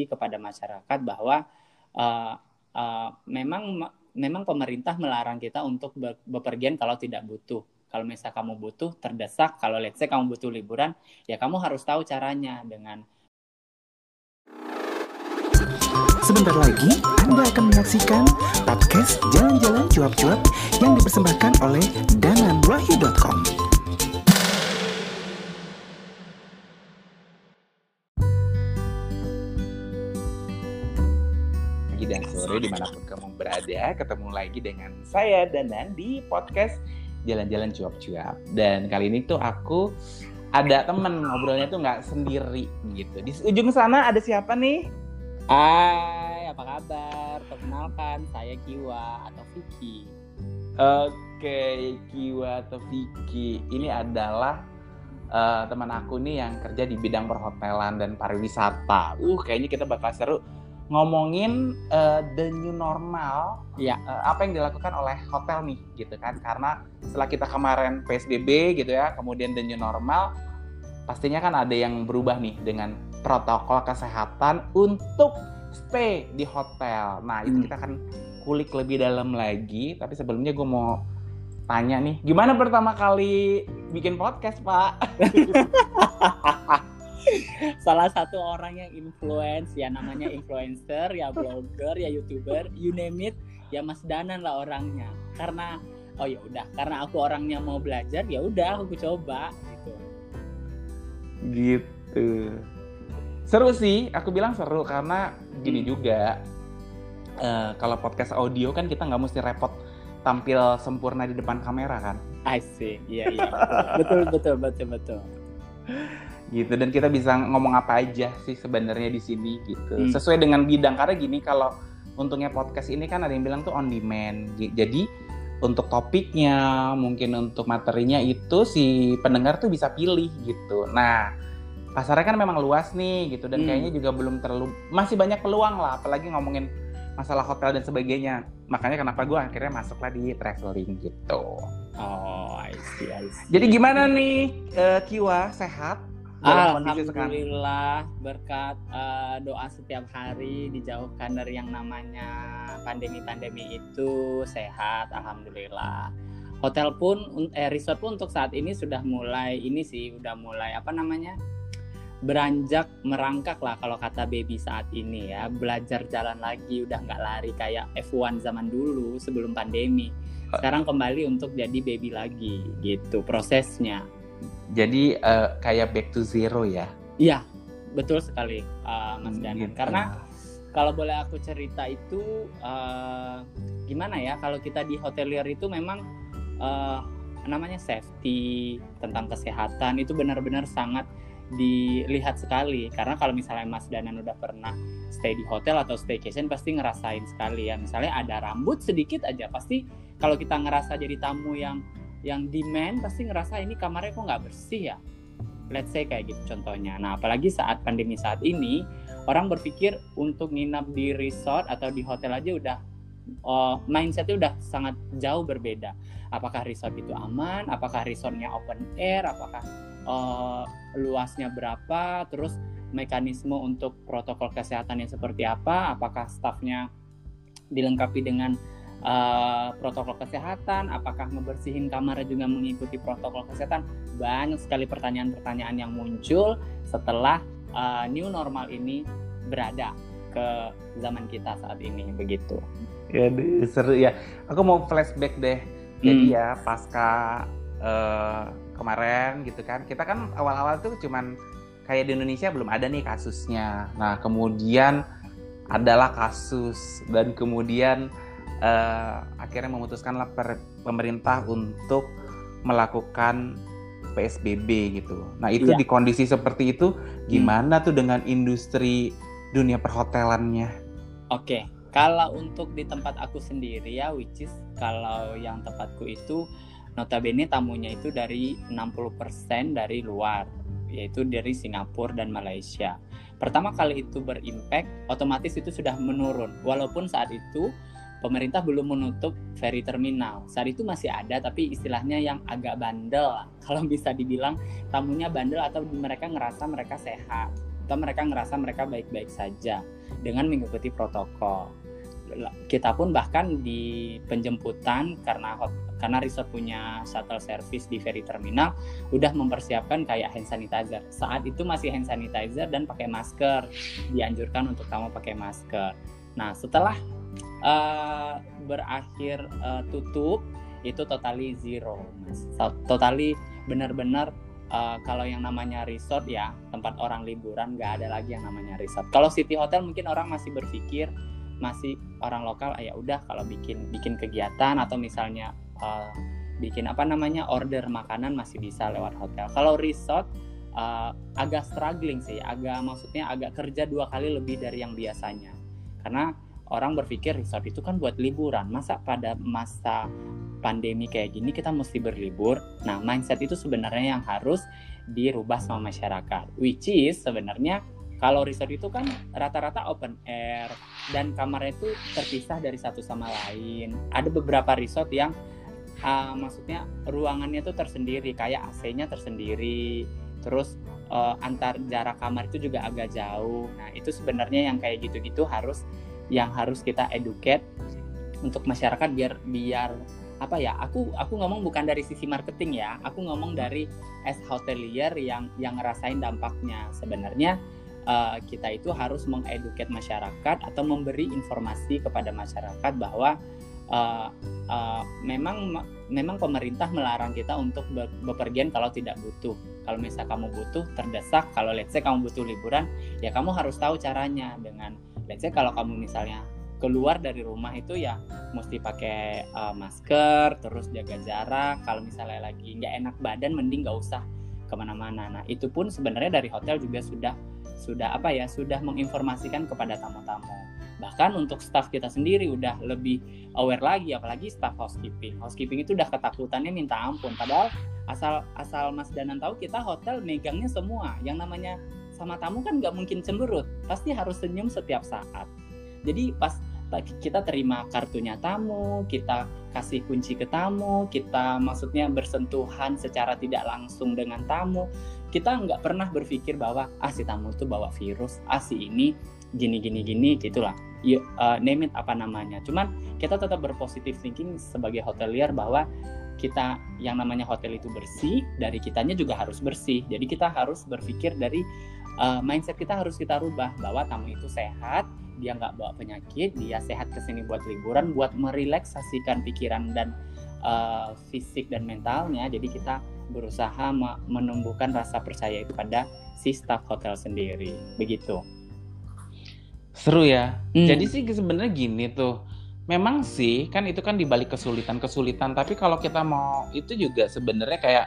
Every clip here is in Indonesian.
edukasi kepada masyarakat bahwa uh, uh, memang memang pemerintah melarang kita untuk bepergian kalau tidak butuh. Kalau misalnya kamu butuh, terdesak, kalau let's say kamu butuh liburan, ya kamu harus tahu caranya dengan Sebentar lagi Anda akan menyaksikan podcast Jalan-Jalan Cuap-Cuap yang dipersembahkan oleh dananwahyu.com. sore di mana pun kamu berada ketemu lagi dengan saya Danan di podcast Jalan-Jalan Cuap-Cuap. Dan kali ini tuh aku ada temen ngobrolnya tuh nggak sendiri gitu. Di ujung sana ada siapa nih? Hai apa kabar? Perkenalkan saya Kiwa atau Vicky. Oke Kiwa atau Vicky. Ini adalah uh, teman aku nih yang kerja di bidang perhotelan dan pariwisata. Uh kayaknya kita bakal seru ngomongin uh, the new normal, ya uh, apa yang dilakukan oleh hotel nih, gitu kan? Karena setelah kita kemarin PSBB gitu ya, kemudian the new normal, pastinya kan ada yang berubah nih dengan protokol kesehatan untuk stay di hotel. Nah itu hmm. kita akan kulik lebih dalam lagi. Tapi sebelumnya gue mau tanya nih, gimana pertama kali bikin podcast, Pak? salah satu orang yang influence ya namanya influencer ya blogger ya youtuber you name it ya Mas Danan lah orangnya. Karena oh ya udah karena aku orangnya mau belajar ya udah aku coba gitu. Gitu. Seru sih aku bilang seru karena gini hmm. juga uh, kalau podcast audio kan kita nggak mesti repot tampil sempurna di depan kamera kan? I see. Iya iya. Betul betul betul betul gitu. Dan kita bisa ngomong apa aja sih sebenarnya di sini gitu. Hmm. sesuai dengan bidang karena gini kalau untungnya podcast ini kan ada yang bilang tuh on demand. Jadi untuk topiknya mungkin untuk materinya itu si pendengar tuh bisa pilih gitu. Nah pasarnya kan memang luas nih gitu. Dan hmm. kayaknya juga belum terlalu masih banyak peluang lah apalagi ngomongin masalah hotel dan sebagainya. Makanya kenapa gue akhirnya masuklah di traveling gitu. Oh I see, I see. jadi gimana nih uh, Kiwa? Sehat Alhamdulillah berkat uh, doa setiap hari dijauhkan dari yang namanya pandemi-pandemi itu sehat alhamdulillah. Hotel pun eh resort pun untuk saat ini sudah mulai ini sih udah mulai apa namanya? beranjak merangkak lah kalau kata baby saat ini ya belajar jalan lagi udah nggak lari kayak F1 zaman dulu sebelum pandemi sekarang kembali untuk jadi baby lagi gitu prosesnya jadi uh, kayak back to zero ya? Iya, betul sekali, uh, Mas hmm, Danan. Gitu. Karena kalau boleh aku cerita itu uh, gimana ya? Kalau kita di hotelier itu memang uh, namanya safety tentang kesehatan itu benar-benar sangat dilihat sekali karena kalau misalnya Mas Danan udah pernah stay di hotel atau staycation pasti ngerasain sekali ya misalnya ada rambut sedikit aja pasti kalau kita ngerasa jadi tamu yang yang demand pasti ngerasa ini kamarnya kok nggak bersih ya? Let's say kayak gitu contohnya. Nah apalagi saat pandemi saat ini orang berpikir untuk nginap di resort atau di hotel aja udah uh, mindsetnya udah sangat jauh berbeda. Apakah resort itu aman? Apakah resortnya open air? Apakah uh, luasnya berapa? Terus mekanisme untuk protokol kesehatan yang seperti apa? Apakah staffnya dilengkapi dengan uh, protokol kesehatan, apakah ngebersihin kamar juga mengikuti protokol kesehatan. Banyak sekali pertanyaan-pertanyaan yang muncul setelah uh, new normal ini berada ke zaman kita saat ini begitu. Ya seru ya. Aku mau flashback deh. Jadi hmm. ya pasca uh, kemarin gitu kan. Kita kan awal-awal tuh cuman kayak di Indonesia belum ada nih kasusnya. Nah, kemudian adalah kasus dan kemudian uh, akhirnya memutuskanlah per, pemerintah untuk melakukan PSBB gitu. Nah itu iya. di kondisi seperti itu gimana hmm. tuh dengan industri dunia perhotelannya? Oke, okay. kalau untuk di tempat aku sendiri ya, which is kalau yang tempatku itu notabene tamunya itu dari 60% dari luar, yaitu dari Singapura dan Malaysia. Pertama kali itu berimpact, otomatis itu sudah menurun. Walaupun saat itu pemerintah belum menutup ferry terminal. Saat itu masih ada, tapi istilahnya yang agak bandel. Kalau bisa dibilang tamunya bandel atau mereka ngerasa mereka sehat. atau mereka ngerasa mereka baik-baik saja dengan mengikuti protokol kita pun bahkan di penjemputan karena hot, karena resort punya shuttle service di ferry terminal udah mempersiapkan kayak hand sanitizer. Saat itu masih hand sanitizer dan pakai masker. Dianjurkan untuk kamu pakai masker. Nah, setelah uh, berakhir uh, tutup itu totally zero, Mas. Totally benar-benar uh, kalau yang namanya resort ya tempat orang liburan nggak ada lagi yang namanya resort. Kalau city hotel mungkin orang masih berpikir masih orang lokal ah, ya udah kalau bikin bikin kegiatan atau misalnya uh, bikin apa namanya order makanan masih bisa lewat hotel. Kalau resort uh, agak struggling sih, agak maksudnya agak kerja dua kali lebih dari yang biasanya. Karena orang berpikir resort itu kan buat liburan, masa pada masa pandemi kayak gini kita mesti berlibur. Nah, mindset itu sebenarnya yang harus dirubah sama masyarakat. Which is sebenarnya kalau resort itu kan rata-rata open air dan kamarnya itu terpisah dari satu sama lain. Ada beberapa resort yang uh, maksudnya ruangannya itu tersendiri, kayak AC-nya tersendiri. Terus uh, antar jarak kamar itu juga agak jauh. Nah, itu sebenarnya yang kayak gitu-gitu harus yang harus kita educate untuk masyarakat biar biar apa ya aku aku ngomong bukan dari sisi marketing ya aku ngomong dari as hotelier yang yang ngerasain dampaknya sebenarnya uh, kita itu harus mengeduket masyarakat atau memberi informasi kepada masyarakat bahwa uh, uh, memang memang pemerintah melarang kita untuk bepergian kalau tidak butuh. Kalau misal kamu butuh terdesak, kalau let's say kamu butuh liburan, ya kamu harus tahu caranya dengan let's say kalau kamu misalnya keluar dari rumah itu ya mesti pakai uh, masker, terus jaga jarak. Kalau misalnya lagi nggak enak badan, mending nggak usah ke mana-mana. Nah itu pun sebenarnya dari hotel juga sudah sudah apa ya sudah menginformasikan kepada tamu-tamu bahkan untuk staff kita sendiri udah lebih aware lagi apalagi staff housekeeping housekeeping itu udah ketakutannya minta ampun padahal asal asal Mas Danan tahu kita hotel megangnya semua yang namanya sama tamu kan nggak mungkin cemberut pasti harus senyum setiap saat jadi pas kita terima kartunya tamu, kita kasih kunci ke tamu, kita maksudnya bersentuhan secara tidak langsung dengan tamu, kita nggak pernah berpikir bahwa ah si tamu itu bawa virus, ah si ini gini gini gini gitulah. You, uh, name it apa namanya. Cuman kita tetap berpositif thinking sebagai hotelier bahwa kita yang namanya hotel itu bersih, dari kitanya juga harus bersih. Jadi kita harus berpikir dari uh, mindset kita harus kita rubah bahwa tamu itu sehat, dia nggak bawa penyakit, dia sehat ke sini buat liburan, buat merelaksasikan pikiran dan uh, fisik dan mentalnya. Jadi kita berusaha menumbuhkan rasa percaya itu pada si staff hotel sendiri. Begitu. Seru ya. Hmm. jadi sih sebenarnya gini tuh. Memang sih kan itu kan dibalik kesulitan kesulitan tapi kalau kita mau itu juga sebenarnya kayak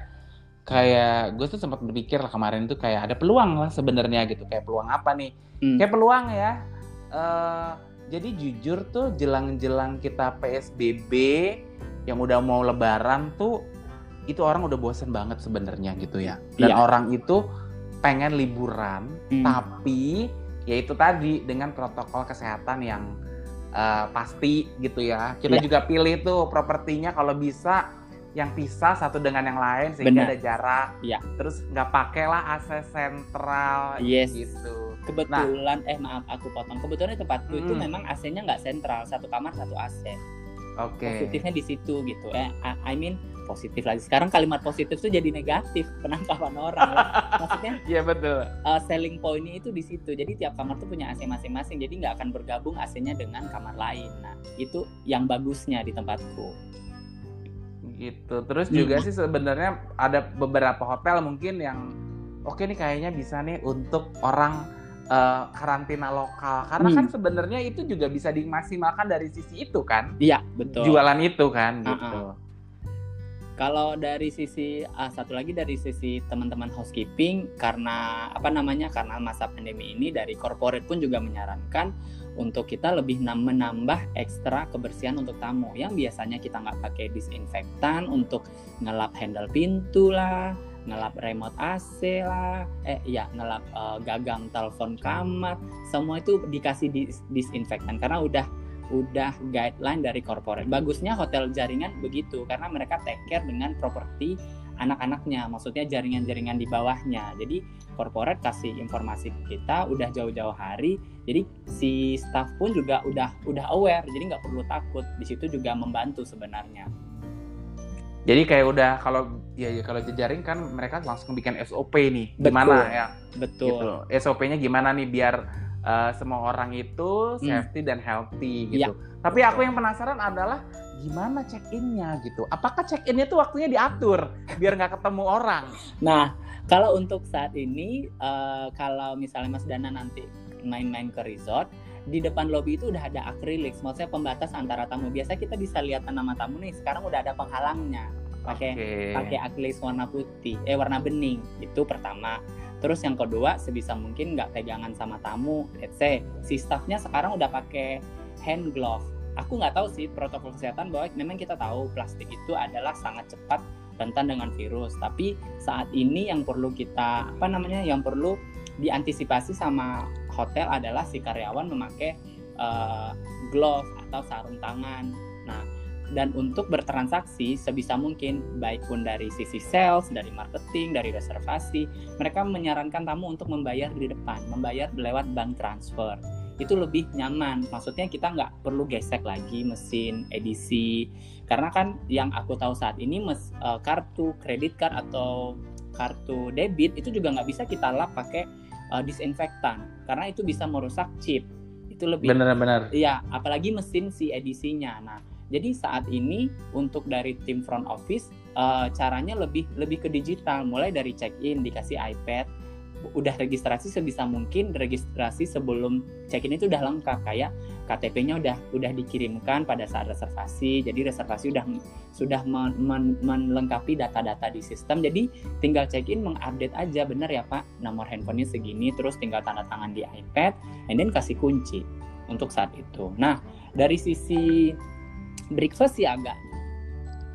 kayak gue tuh sempat berpikir lah kemarin tuh kayak ada peluang lah sebenarnya gitu kayak peluang apa nih hmm. kayak peluang ya uh, jadi jujur tuh jelang-jelang kita PSBB yang udah mau lebaran tuh itu orang udah bosen banget sebenarnya gitu ya. Dan iya. orang itu pengen liburan, hmm. tapi ya itu tadi dengan protokol kesehatan yang uh, pasti gitu ya. Kita iya. juga pilih tuh propertinya kalau bisa yang pisah satu dengan yang lain sehingga Bener. ada jarak. Iya. Terus nggak pakai lah AC sentral yes. gitu. Kebetulan nah, eh maaf aku potong. Kebetulan tempatku hmm. itu memang AC-nya nggak sentral, satu kamar satu AC. Oke. Okay. Positifnya di situ gitu. Eh I mean positif lagi sekarang kalimat positif tuh jadi negatif penangkapan orang ya. maksudnya iya betul uh, selling pointnya itu di situ jadi tiap kamar tuh punya AC masing-masing jadi nggak akan bergabung AC-nya dengan kamar lain nah itu yang bagusnya di tempatku gitu terus hmm. juga sih sebenarnya ada beberapa hotel mungkin yang oke nih kayaknya bisa nih untuk orang uh, karantina lokal karena hmm. kan sebenarnya itu juga bisa dimaksimalkan dari sisi itu kan iya betul jualan itu kan gitu uh -uh. Kalau dari sisi uh, satu lagi dari sisi teman-teman housekeeping karena apa namanya karena masa pandemi ini dari corporate pun juga menyarankan untuk kita lebih menambah ekstra kebersihan untuk tamu yang biasanya kita nggak pakai disinfektan untuk ngelap handle pintu lah, ngelap remote AC lah, eh ya ngelap uh, gagang telepon kamar, semua itu dikasih dis disinfektan karena udah udah guideline dari corporate. Bagusnya hotel jaringan begitu karena mereka take care dengan properti anak-anaknya, maksudnya jaringan-jaringan di bawahnya. Jadi corporate kasih informasi ke kita udah jauh-jauh hari jadi si staff pun juga udah udah aware jadi nggak perlu takut di situ juga membantu sebenarnya. Jadi kayak udah kalau ya, ya kalau jejaring kan mereka langsung bikin SOP nih gimana Betul. ya? betul. Gitu. SOP-nya gimana nih biar uh, semua orang itu safety dan healthy gitu. Iya. tapi aku yang penasaran adalah gimana check-innya gitu? Apakah check-innya tuh waktunya diatur biar nggak ketemu orang? Nah, kalau untuk saat ini, eh, kalau misalnya Mas Dana nanti main-main ke resort, di depan lobby itu udah ada akrilik, maksudnya pembatas antara tamu. Biasa kita bisa lihat nama tamu nih, sekarang udah ada penghalangnya, pakai Oke. pakai akrilik warna putih, eh warna bening. Itu pertama. Terus yang kedua, sebisa mungkin nggak pegangan sama tamu. Let's say si staffnya sekarang udah pakai hand glove. Aku nggak tahu sih protokol kesehatan bahwa memang kita tahu plastik itu adalah sangat cepat rentan dengan virus. Tapi saat ini yang perlu kita apa namanya yang perlu diantisipasi sama hotel adalah si karyawan memakai eh, glove atau sarung tangan. Nah, dan untuk bertransaksi sebisa mungkin baik pun dari sisi sales, dari marketing, dari reservasi, mereka menyarankan tamu untuk membayar di depan, membayar lewat bank transfer. Itu lebih nyaman. Maksudnya kita nggak perlu gesek lagi mesin edisi. Karena kan yang aku tahu saat ini mes, eh, kartu kredit card atau kartu debit itu juga nggak bisa kita lap pakai eh, disinfektan karena itu bisa merusak chip. Itu lebih bener-bener Iya, apalagi mesin si edisinya. Nah, jadi saat ini untuk dari tim front office eh, caranya lebih lebih ke digital, mulai dari check in dikasih iPad, udah registrasi sebisa mungkin registrasi sebelum check in itu udah lengkap kayak KTP-nya udah udah dikirimkan pada saat reservasi. Jadi reservasi udah sudah men- men- melengkapi data-data di sistem. Jadi tinggal check in mengupdate aja bener ya Pak, nomor handphonenya segini terus tinggal tanda tangan di iPad and then kasih kunci untuk saat itu. Nah, dari sisi breakfast sih agak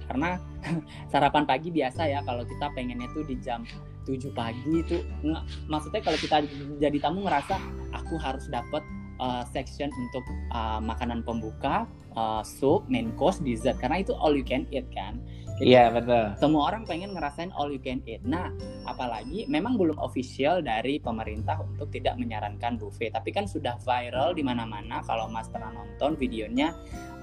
karena sarapan pagi biasa ya kalau kita pengennya tuh di jam 7 pagi itu nge- maksudnya kalau kita jadi tamu ngerasa aku harus dapat uh, section untuk uh, makanan pembuka, uh, sup, main course, dessert karena itu all you can eat kan. Iya betul semua orang pengen ngerasain all you can eat. Nah, apalagi memang belum official dari pemerintah untuk tidak menyarankan buffet, tapi kan sudah viral di mana-mana. Kalau Mas pernah nonton videonya,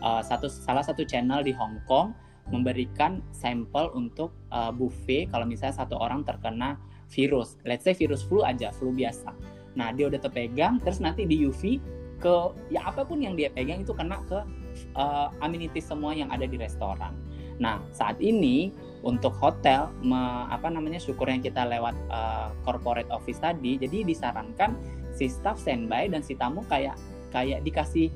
uh, satu salah satu channel di Hong Kong memberikan sampel untuk uh, buffet kalau misalnya satu orang terkena virus, let's say virus flu aja, flu biasa. Nah, dia udah terpegang, terus nanti di UV ke ya apa pun yang dia pegang itu kena ke uh, amenities semua yang ada di restoran. Nah, saat ini untuk hotel me- apa namanya syukurnya kita lewat uh, corporate office tadi, jadi disarankan si staff standby dan si tamu kayak kayak dikasih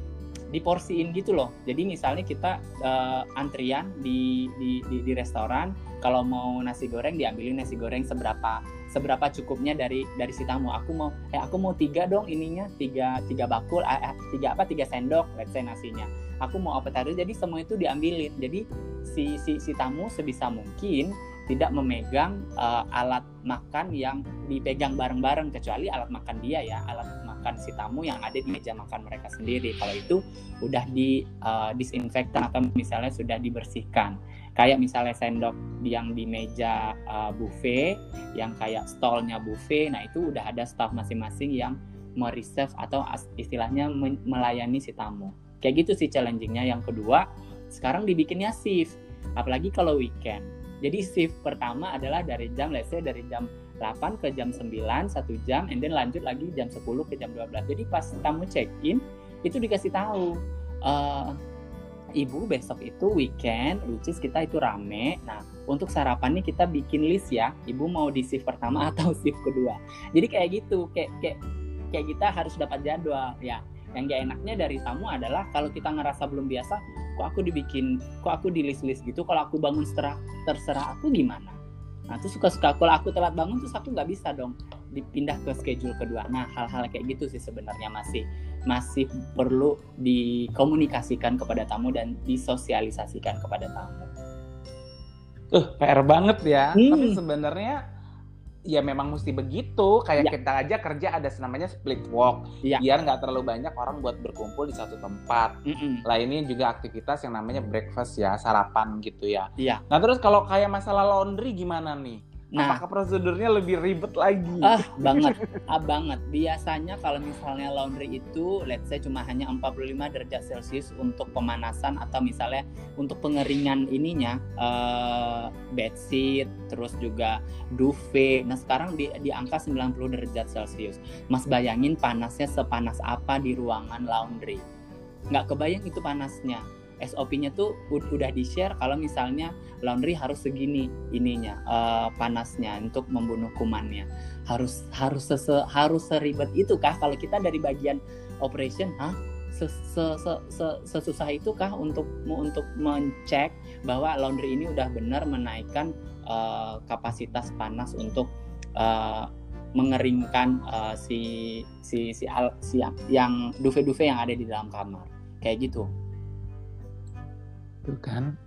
diporsiin gitu loh. Jadi misalnya kita uh, antrian di, di di di restoran, kalau mau nasi goreng diambilin nasi goreng seberapa seberapa cukupnya dari dari si tamu. Aku mau eh aku mau tiga dong ininya tiga tiga bakul eh, eh, tiga apa tiga sendok let's say nasinya. Aku mau appetizer jadi semua itu diambilin. Jadi si si si tamu sebisa mungkin tidak memegang uh, alat makan yang dipegang bareng-bareng kecuali alat makan dia ya alat makan si tamu yang ada di meja makan mereka sendiri. Kalau itu udah di uh, disinfektan atau misalnya sudah dibersihkan. Kayak misalnya sendok yang di meja uh, buffet yang kayak stolnya buffet nah itu udah ada staff masing-masing yang mereserve atau istilahnya melayani si tamu. Kayak gitu sih challengingnya. Yang kedua sekarang dibikinnya shift apalagi kalau weekend. Jadi shift pertama adalah dari jam let's say dari jam 8 ke jam 9 satu jam and then lanjut lagi jam 10 ke jam 12 jadi pas tamu check in itu dikasih tahu eh, ibu besok itu weekend which is kita itu rame. Nah untuk sarapannya kita bikin list ya. Ibu mau di shift pertama atau shift kedua. Jadi kayak gitu kayak kayak kayak kita harus dapat jadwal ya. Yang gak enaknya dari tamu adalah kalau kita ngerasa belum biasa kok aku dibikin kok aku di list list gitu kalau aku bangun terserah terserah aku gimana nah terus suka suka kalau aku telat bangun terus aku nggak bisa dong dipindah ke schedule kedua nah hal-hal kayak gitu sih sebenarnya masih masih perlu dikomunikasikan kepada tamu dan disosialisasikan kepada tamu Uh, PR banget ya. Hmm. Tapi sebenarnya ya memang mesti begitu. Kayak Ya. kita aja kerja ada namanya split walk. Ya. Biar nggak terlalu banyak orang buat berkumpul di satu tempat. Mm-mm. Lah ini juga aktivitas yang namanya breakfast ya, sarapan gitu ya. Iya. Nah terus kalau kayak masalah laundry gimana nih? Nah, apakah prosedurnya lebih ribet lagi? ah banget, ah banget. Biasanya kalau misalnya laundry itu, let's say cuma hanya 45 derajat Celcius untuk pemanasan atau misalnya untuk pengeringan ininya, eh, bedsheet, terus juga duvet. Nah sekarang di, di angka 90 derajat Celcius. Mas bayangin panasnya sepanas apa di ruangan laundry. Nggak kebayang itu panasnya. SOP-nya tuh ud- udah di-share kalau misalnya laundry harus segini ininya eh, panasnya untuk membunuh kumannya. Harus harus sese, harus seribet itu kah kalau kita dari bagian operation, hah? Se- se- se- se- sesusah itu kah untuk untuk mencek bahwa laundry ini udah benar menaikkan eh, kapasitas panas untuk eh, mengeringkan eh, si si si, al- si yang duvet-duvet yang ada di dalam kamar kayak gitu. Tuh kan.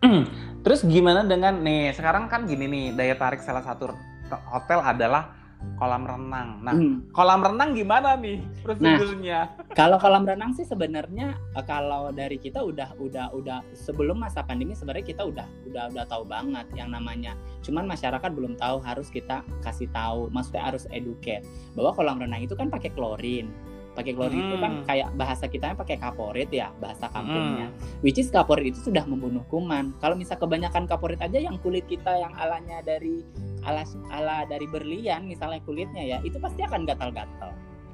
Terus gimana dengan nih sekarang kan gini nih daya tarik salah satu hotel adalah kolam renang. Nah, Hmm. kolam renang gimana nih prosedurnya? Kalau kolam renang sih sebenarnya eh, kalau dari kita udah udah udah sebelum masa pandemi sebenarnya kita udah udah udah tahu banget yang namanya. Cuman masyarakat belum tahu harus kita kasih tahu, maksudnya harus educate bahwa kolam renang itu kan pakai klorin. Pakai klorin itu kan Hmm. kayak bahasa kitanya pakai kaporit ya, bahasa kampungnya. Hmm. Which is kaporit itu sudah membunuh kuman. Kalau misal kebanyakan kaporit aja yang kulit kita yang alanya dari ala ala dari berlian misalnya kulitnya ya, itu pasti akan gatal-gatal.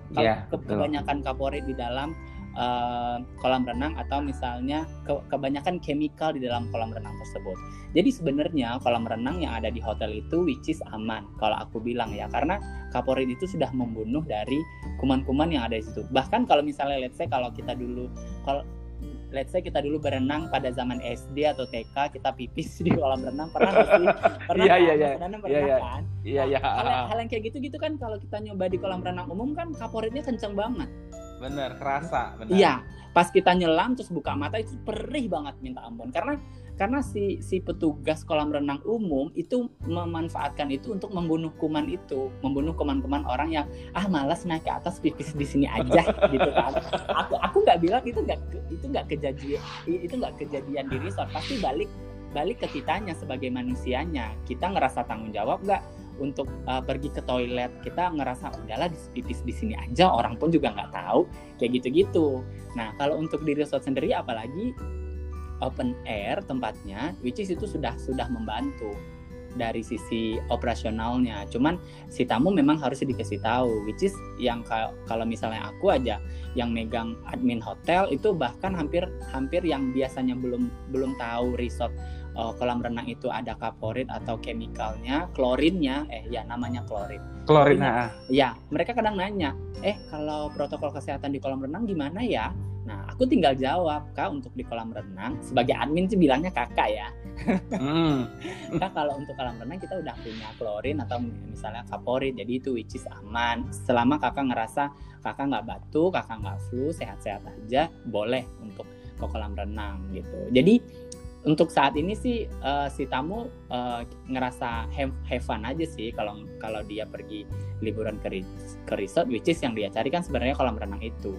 Kalau Iya, ke- betul. kebanyakan kaporit di dalam eh, kolam renang atau misalnya ke- kebanyakan chemical di dalam kolam renang tersebut. Jadi sebenarnya kolam renang yang ada di hotel itu which is aman kalau aku bilang ya karena kaporit itu sudah membunuh dari kuman-kuman yang ada di situ. Bahkan kalau misalnya let's say kalau kita dulu kalau let's say kita dulu berenang pada zaman SD atau TK kita pipis di kolam renang pernah nggak sih? Pernah Iya, kan? iya, Mas iya. Danang Iya, pernah iya. kan? Iya, iya. Hal, hal yang kayak gitu-gitu kan kalau kita nyoba di kolam renang umum kan kaporitnya kenceng banget. Bener, kerasa, bener. Iya, pas kita nyelam terus buka mata itu perih banget minta ampun karena karena si si petugas kolam renang umum itu memanfaatkan itu untuk membunuh kuman itu, membunuh kuman-kuman orang yang ah malas naik ke atas pipis di sini aja gitu kan. Aku aku nggak bilang itu nggak itu nggak kejadian itu nggak kejadian di resort, pasti balik balik ke kitanya sebagai manusianya. Kita ngerasa tanggung jawab nggak untuk uh, pergi ke toilet kita ngerasa udahlah di pipis di sini aja orang pun juga nggak tahu kayak gitu-gitu. Nah kalau untuk di resort sendiri apalagi open air tempatnya, which is itu sudah sudah membantu dari sisi operasionalnya. Cuman si tamu memang harus dikasih tahu, which is yang ka- kalau misalnya aku aja yang megang admin hotel itu bahkan hampir hampir yang biasanya belum belum tahu resort eh, kolam renang itu ada kaporit atau chemicalnya, klorinnya, eh ya namanya klorin. Klorin, Iya. ah. Ya, mereka kadang nanya, eh kalau protokol kesehatan di kolam renang gimana ya? Nah, aku tinggal jawab, kak untuk di kolam renang, sebagai admin sih bilangnya kakak ya. Hmm. Kak kalau untuk kolam renang kita udah punya klorin atau misalnya kaporit, jadi itu which is aman. Selama kakak ngerasa kakak nggak batuk, kakak nggak flu, sehat-sehat aja, boleh untuk ke kolam renang gitu. Jadi untuk saat ini sih eh, si tamu eh, ngerasa have, have fun aja sih kalau kalau dia pergi liburan ke, ke resort, which is yang dia cari kan sebenarnya kolam renang itu.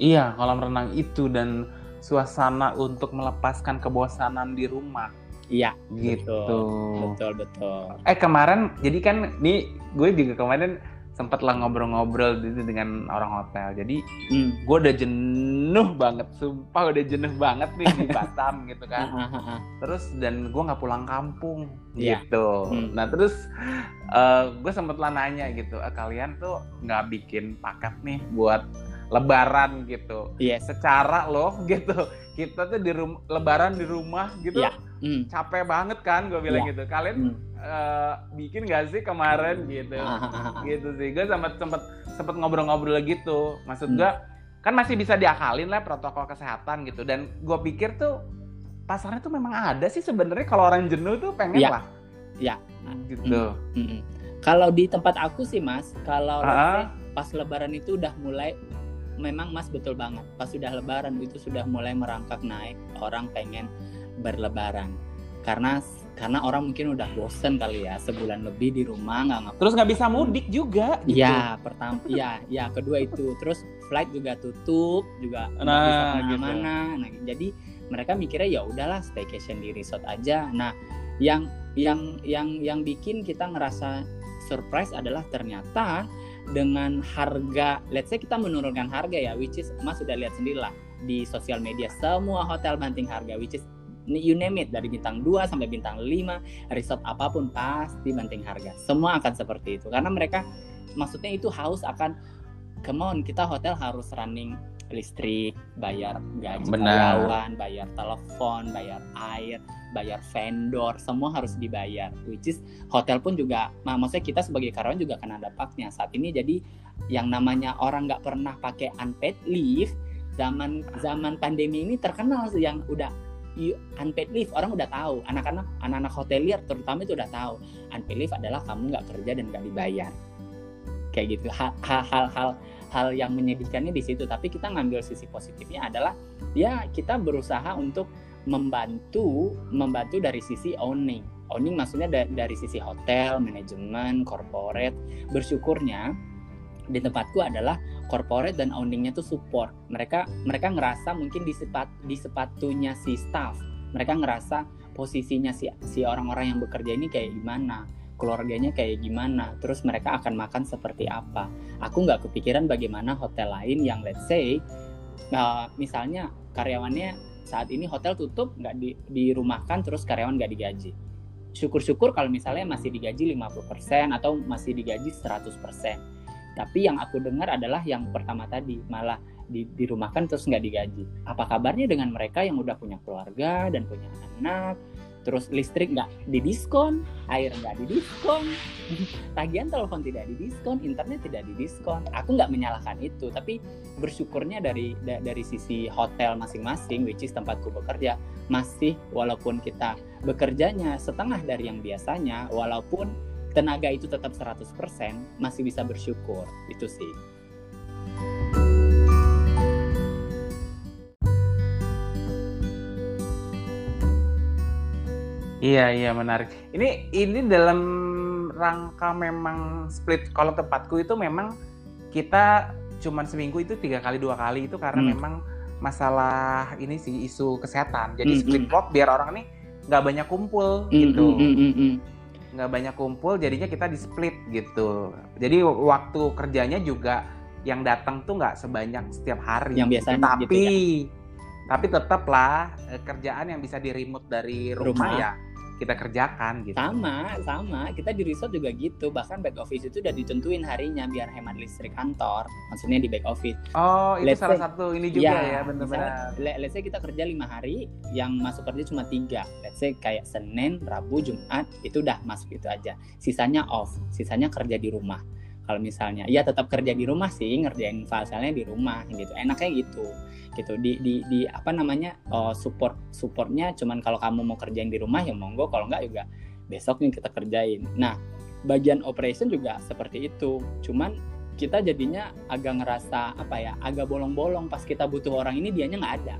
Iya, kolam renang itu dan suasana untuk melepaskan kebosanan di rumah Iya, gitu. betul betul. Eh kemarin, jadi kan nih gue juga kemarin sempat lah ngobrol-ngobrol gitu dengan orang hotel. Jadi Hmm. gue udah jenuh banget, sumpah udah jenuh banget nih di Batam gitu kan. Terus dan gue nggak pulang kampung Iya. gitu. Hmm. Nah terus eh, gue sempet lah nanya gitu, "Eh, kalian tuh nggak bikin paket nih buat Lebaran gitu? Yes. Secara loh gitu, kita tuh di rum- Lebaran di rumah gitu. Iya. Hmm. Capek banget kan gue bilang Iya. gitu. Kalian Hmm. eh, bikin gak sih kemarin gitu? Ah, gitu sih gue sempet sempet sempet ngobrol-ngobrol gitu maksud Hmm. gue kan masih bisa diakalin lah protokol kesehatan gitu dan gue pikir tuh pasarnya tuh memang ada sih sebenarnya kalau orang jenuh tuh pengen Iya. lah Iya. gitu Mm-mm. Kalau di tempat aku sih mas, kalau let's Ah. say pas Lebaran itu udah mulai, memang mas betul banget. Pas sudah Lebaran itu sudah mulai merangkak naik, orang pengen berlebaran. Karena karena orang mungkin udah bosen kali ya sebulan lebih di rumah nggak ngapa. terus nggak bisa mudik juga gitu. Iya pertama, iya, ya kedua itu. Terus flight juga tutup, juga Nah, bisa gitu. ke mana-mana. Nah, jadi mereka mikirnya ya udahlah staycation di resort aja. Nah yang yang yang yang bikin kita ngerasa surprise adalah ternyata dengan harga let's say kita menurunkan harga ya which is Mas sudah lihat sendiri lah di sosial media semua hotel banting harga which is you name it dari bintang 2 sampai bintang 5 resort apa pun pasti banting harga semua akan seperti itu karena mereka maksudnya itu haus akan come on kita hotel harus running listrik, bayar gaji karyawan, bayar telepon, bayar air, bayar vendor, semua harus dibayar. Which is hotel pun juga, nah, maksudnya kita sebagai karyawan juga kena dampaknya saat ini. Jadi yang namanya orang nggak pernah pakai unpaid leave, zaman zaman pandemi ini terkenal sih yang udah unpaid leave. Orang udah tahu. Anak-anak anak-anak hotelier terutama itu udah tahu. Unpaid leave adalah kamu nggak kerja dan nggak dibayar. Kayak gitu. Hal-hal hal yang menyedihkannya di situ. Tapi kita ngambil sisi positifnya adalah ya kita berusaha untuk membantu membantu dari sisi owning. Owning maksudnya da dari sisi hotel manajemen corporate. Bersyukurnya di tempatku adalah corporate dan owningnya tuh support mereka mereka ngerasa mungkin di sepat di sepatunya si staff mereka ngerasa posisinya si si orang-orang yang bekerja ini kayak gimana keluarganya kayak gimana, terus mereka akan makan seperti apa. Aku nggak kepikiran bagaimana hotel lain yang let's say, uh, misalnya karyawannya saat ini hotel tutup, nggak di, dirumahkan, terus karyawan nggak digaji. Syukur-syukur kalau misalnya masih digaji 50% atau masih digaji 100%. Tapi yang aku dengar adalah yang pertama tadi, malah di, dirumahkan terus nggak digaji. Apa kabarnya dengan mereka yang udah punya keluarga dan punya anak, terus listrik nggak didiskon, air nggak didiskon, tagihan telepon tidak didiskon, internet tidak didiskon. Aku nggak menyalahkan itu, tapi bersyukurnya dari da, dari sisi hotel masing-masing, which is tempatku bekerja, masih walaupun kita bekerjanya setengah dari yang biasanya, walaupun tenaga itu tetap 100%, masih bisa bersyukur. Itu sih. Iya iya menarik. Ini ini dalam rangka memang split kalau tempatku itu memang kita cuman seminggu itu tiga kali dua kali itu karena hmm. memang masalah ini sih isu kesehatan. Jadi hmm, split hmm. biar orang ini nggak banyak kumpul hmm, gitu. Hmm, hmm, hmm, hmm. Nggak banyak kumpul jadinya kita di split gitu. Jadi waktu kerjanya juga yang datang tuh nggak sebanyak setiap hari. Yang biasanya tapi gitu ya? tapi tetaplah eh, kerjaan yang bisa di remote dari rumah, rumah. ya kita kerjakan gitu. Sama, sama. Kita di resort juga gitu. Bahkan back office itu udah ditentuin harinya biar hemat listrik kantor. Maksudnya di back office. Oh, itu let's salah say, satu ini juga ya, ya benar-benar. Let's say kita kerja lima hari, yang masuk kerja cuma tiga. Let's say kayak Senin, Rabu, Jumat, itu udah masuk itu aja. Sisanya off, sisanya kerja di rumah. Kalau misalnya, ya tetap kerja di rumah sih, ngerjain filenya di rumah gitu. Enaknya gitu gitu. Di di, di apa namanya uh, support supportnya cuman kalau kamu mau kerjain di rumah ya monggo. Kalau enggak juga besok nih kita kerjain. Nah bagian operation juga seperti itu. Cuman kita jadinya agak ngerasa apa ya agak bolong-bolong. Pas kita butuh orang ini dianya nggak ada.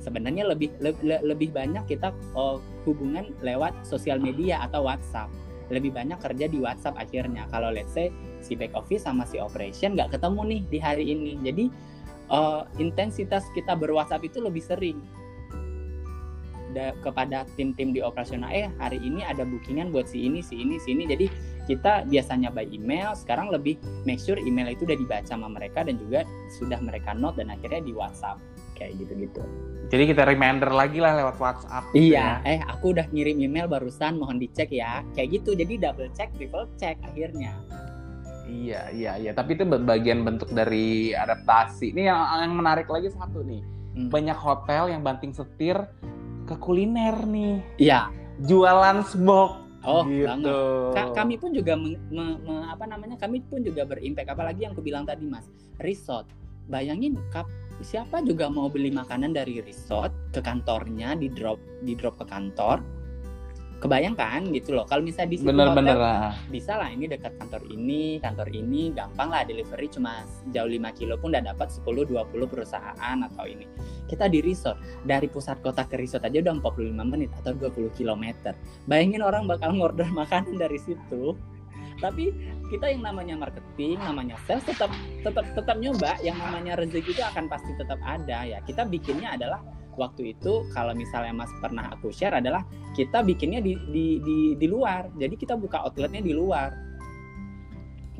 Sebenarnya lebih le, le, lebih banyak kita uh, hubungan lewat sosial media atau WhatsApp lebih banyak kerja di WhatsApp akhirnya. Kalau let's say si back office sama si operation nggak ketemu nih di hari ini. Jadi uh, intensitas kita berwhatsapp itu lebih sering. Da, kepada tim-tim di operasional eh hari ini ada bookingan buat si ini si ini si ini. Jadi kita biasanya by email sekarang lebih make sure email itu udah dibaca sama mereka dan juga sudah mereka note dan akhirnya di WhatsApp kayak gitu-gitu. Jadi kita reminder lagi lah lewat WhatsApp. Gitu iya, ya. eh aku udah ngirim email barusan mohon dicek ya. Kayak gitu. Jadi double check, triple check akhirnya. Iya, iya, iya. Tapi itu bagian bentuk dari adaptasi. Ini yang, yang menarik lagi satu nih. Hmm. Banyak hotel yang banting setir ke kuliner nih. Iya. Jualan smoke. Oh, gitu. banget. Ka kami pun juga me, me, me, apa namanya? Kami pun juga berimpact apalagi yang aku bilang tadi, Mas. Resort. Bayangin kap siapa juga mau beli makanan dari resort ke kantornya di drop di drop ke kantor? Kebayangkan gitu loh. Kalau misalnya di situ bener, hotel, bener lah. bisa lah ini dekat kantor ini kantor ini gampang lah delivery cuma jauh 5 kilo pun udah dapat 10-20 perusahaan atau ini. Kita di resort dari pusat kota ke resort aja udah 45 menit atau 20 km bayangin orang bakal ngorder makanan dari situ tapi kita yang namanya marketing namanya sales tetap tetap tetap nyoba yang namanya rezeki itu akan pasti tetap ada ya kita bikinnya adalah waktu itu kalau misalnya Mas pernah aku share adalah kita bikinnya di di di, di luar. Jadi kita buka outletnya di luar.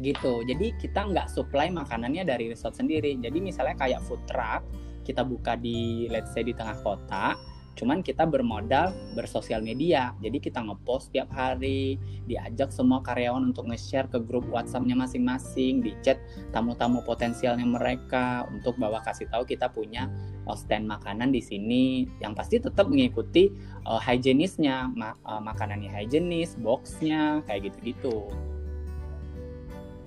Gitu. Jadi kita nggak supply makanannya dari resort sendiri. Jadi misalnya kayak food truck kita buka di let's say di tengah kota, Cuman kita bermodal bersosial media. Jadi kita ngepost tiap hari, diajak semua karyawan untuk nge-share ke grup WhatsApp-nya masing-masing, di chat tamu-tamu potensialnya mereka untuk bawa kasih tahu kita punya uh, stand makanan di sini yang pasti tetap mengikuti uh, hygienisnya, ma uh, makanannya hygienis, boxnya kayak gitu-gitu.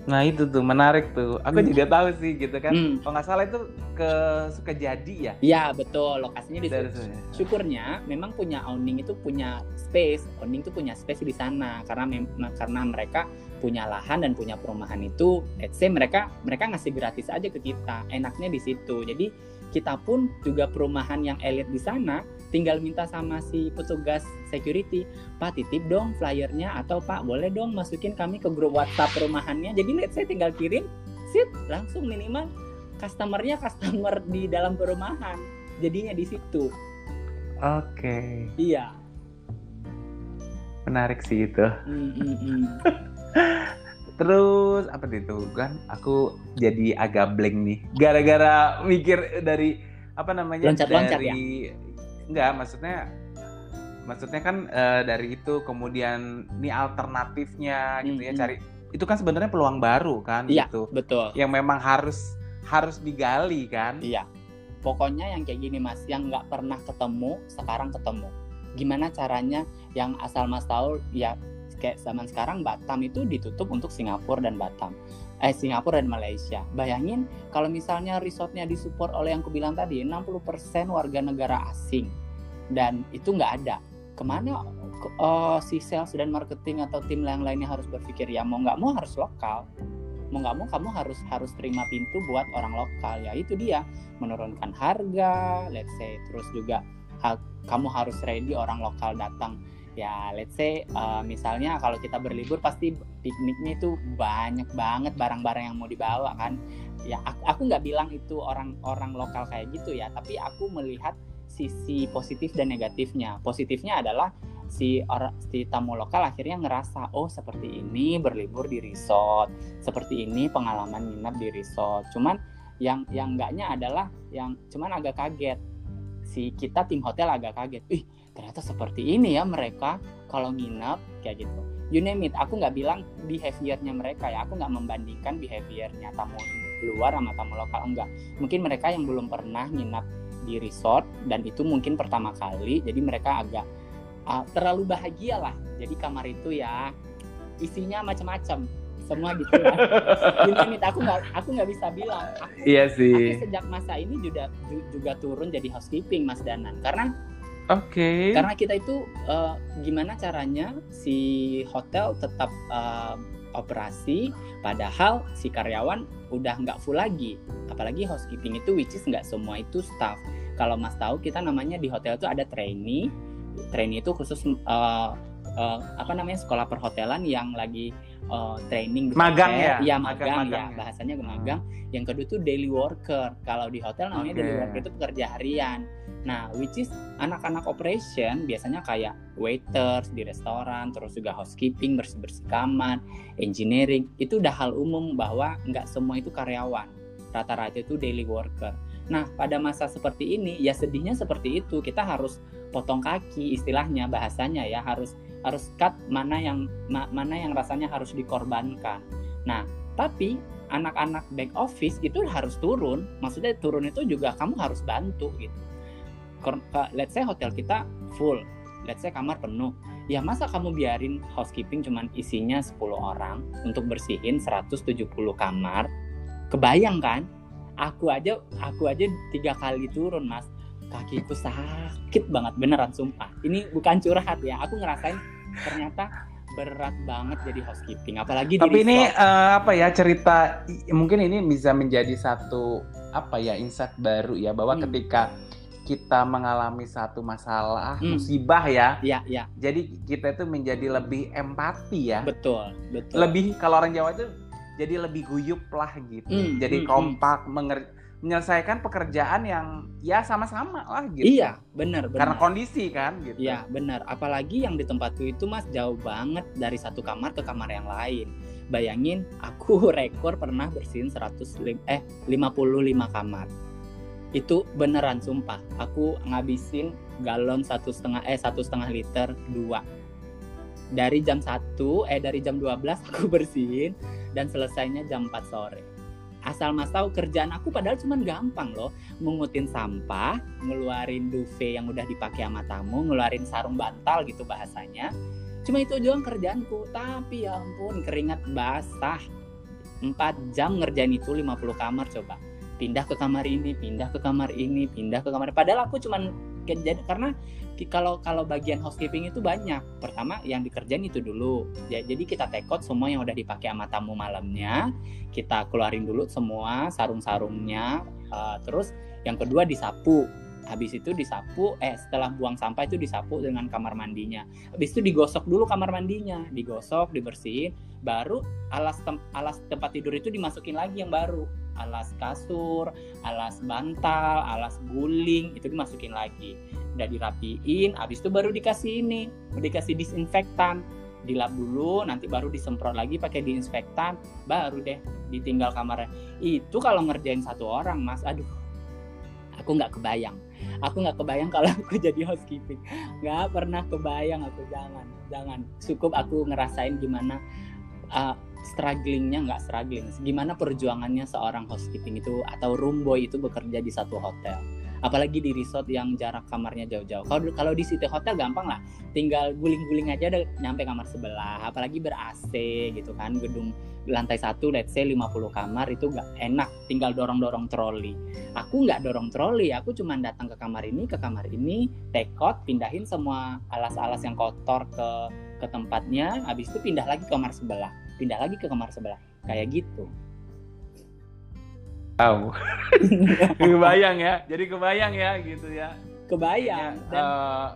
Nah itu tuh menarik tuh. Aku hmm. juga tahu sih gitu kan. Hmm. Kalau nggak salah itu ke Sukajadi ya? Iya betul. Lokasinya di sana. Syukurnya memang punya owning itu punya space. Owning itu punya space di sana karena karena mereka punya lahan dan punya perumahan itu. Let's say mereka mereka ngasih gratis aja ke kita. Enaknya di situ. Jadi kita pun juga perumahan yang elit di sana tinggal minta sama si petugas security pak titip dong flyernya atau pak boleh dong masukin kami ke grup WhatsApp perumahannya. Jadi let's say tinggal kirim sit langsung minimal customernya customer di dalam perumahan. Jadinya di situ. Oke. Okay. iya. Menarik sih itu. Mm -mm. terus apa itu kan aku jadi agak blank nih. Gara-gara mikir dari apa namanya loncat-loncat ya enggak maksudnya maksudnya kan uh, dari itu kemudian ini alternatifnya gitu mm -hmm. ya cari itu kan sebenarnya peluang baru kan iya, gitu. betul. Yang memang harus harus digali kan. Iya. Pokoknya yang kayak gini mas yang nggak pernah ketemu sekarang ketemu. Gimana caranya yang asal mas tahu ya kayak zaman sekarang Batam itu ditutup untuk Singapura dan Batam eh Singapura dan Malaysia. Bayangin kalau misalnya resortnya disupport oleh yang kubilang tadi 60% warga negara asing. Dan itu nggak ada. Ke mana uh, si sales dan marketing atau tim yang lainnya harus berpikir ya mau nggak mau harus lokal. Mau nggak mau kamu harus harus terima pintu buat orang lokal. Ya itu dia. Menurunkan harga let's say. Terus juga kamu harus ready orang lokal datang ya let's say uh, misalnya kalau kita berlibur pasti pikniknya itu banyak banget barang-barang yang mau dibawa kan? Ya aku nggak bilang itu orang-orang lokal kayak gitu ya tapi aku melihat sisi positif dan negatifnya. Positifnya adalah si orang si tamu lokal akhirnya ngerasa oh seperti ini berlibur di resort seperti ini pengalaman nginap di resort. Cuman yang yang enggaknya adalah yang cuman agak kaget. Si kita tim hotel agak kaget. Ih ternyata seperti ini ya mereka kalau nginap kayak gitu you name it aku nggak bilang behaviornya mereka ya aku nggak membandingkan behaviornya tamu luar sama tamu lokal enggak mungkin mereka yang belum pernah nginap di resort dan itu mungkin pertama kali jadi mereka agak uh, terlalu bahagia lah jadi kamar itu ya isinya macam-macam semua gitu ya. Ini aku nggak aku nggak bisa bilang. Aku, iya sih. Aku sejak masa ini juga juga turun jadi housekeeping Mas Danan karena Oke. Okay. Karena kita itu uh, gimana caranya si hotel tetap uh, operasi, padahal si karyawan udah nggak full lagi. Apalagi housekeeping itu, which is nggak semua itu staff. Kalau Mas tahu, kita namanya di hotel itu ada trainee. Trainee itu khusus uh, uh, apa namanya sekolah perhotelan yang lagi uh, training magang ya. ya? Magang, magang, ya. ya? Bahasanya magang. Yang kedua itu daily worker. Kalau di hotel namanya okay. daily worker itu pekerja harian. Nah which is anak-anak operation biasanya kayak waiters di restoran terus juga housekeeping bersih bersih kamar engineering. Itu udah hal umum bahwa nggak semua itu karyawan. Rata-rata itu daily worker. Nah, pada masa seperti ini ya sedihnya seperti itu. Kita harus potong kaki istilahnya bahasanya ya, harus harus cut mana yang ma, mana yang rasanya harus dikorbankan. Nah, tapi anak-anak back office itu harus turun. Maksudnya turun itu juga kamu harus bantu gitu. Let's say hotel kita full, let's say kamar penuh. Ya masa kamu biarin housekeeping cuman isinya 10 orang untuk bersihin 170 kamar? Kebayang kan? Aku aja aku aja tiga kali turun, Mas kakiku sakit banget beneran sumpah ini bukan curhat ya aku ngerasain ternyata berat banget jadi housekeeping apalagi tapi ini uh, apa ya cerita mungkin ini bisa menjadi satu apa ya insight baru ya bahwa hmm. ketika kita mengalami satu masalah hmm. musibah ya. ya ya Jadi kita itu menjadi lebih empati ya. Betul, betul. Lebih kalau orang Jawa itu jadi lebih guyup lah gitu. Hmm, jadi hmm, hmm. kompak hmm. Menyelesaikan pekerjaan yang ya sama-sama lah gitu. Iya, benar, benar. Karena kondisi kan gitu. Iya, benar. Apalagi yang di tempatku itu Mas jauh banget dari satu kamar ke kamar yang lain. Bayangin aku rekor pernah bersihin 100 eh 55 kamar. Itu beneran sumpah. Aku ngabisin galon satu setengah eh satu setengah liter dua dari jam 1 eh dari jam 12 aku bersihin dan selesainya jam 4 sore asal mas tahu kerjaan aku padahal cuman gampang loh. Mengutin sampah ngeluarin duvet yang udah dipakai sama tamu ngeluarin sarung bantal gitu bahasanya. Cuma itu doang kerjaanku. Tapi ya ampun keringat basah. 4 jam ngerjain itu 50 kamar coba. Pindah ke kamar ini pindah ke kamar ini pindah ke kamar. Padahal aku cuman karena kalau kalau bagian housekeeping itu banyak. Pertama yang dikerjain itu dulu. Jadi kita tekot semua yang udah dipakai sama tamu malamnya, kita keluarin dulu semua sarung-sarungnya. Uh, terus yang kedua disapu. Habis itu disapu, eh setelah buang sampah itu disapu dengan kamar mandinya. Habis itu digosok dulu kamar mandinya, digosok, dibersihin, baru alas tem alas tempat tidur itu dimasukin lagi yang baru. Alas kasur, alas bantal, alas guling itu dimasukin lagi. Udah dirapiin habis itu baru dikasih ini dikasih disinfektan. Dilap dulu nanti baru disemprot lagi pakai disinfektan baru deh ditinggal kamarnya. Itu kalau ngerjain satu orang mas aduh aku nggak kebayang. Aku nggak kebayang kalau aku jadi housekeeping. Nggak pernah kebayang aku jangan jangan. Cukup aku ngerasain gimana uh, strugglingnya nggak struggling gimana perjuangannya seorang housekeeping itu atau room boy itu bekerja di satu hotel? Apalagi di resort yang jarak kamarnya jauh-jauh. Kalau kalau di city hotel gampang lah. Tinggal guling-guling aja udah nyampe kamar sebelah. Apalagi ber AC gitu kan gedung lantai satu let's say 50 kamar itu gak enak. Tinggal dorong-dorong troli. Aku nggak dorong troli aku cuma datang ke kamar ini ke kamar ini tekot pindahin semua alas-alas yang kotor ke ke tempatnya. Habis itu pindah lagi ke kamar sebelah pindah lagi ke kamar sebelah kayak gitu Tahu. kebayang ya. Jadi kebayang ya gitu ya. Kebayang. Dan... Uh,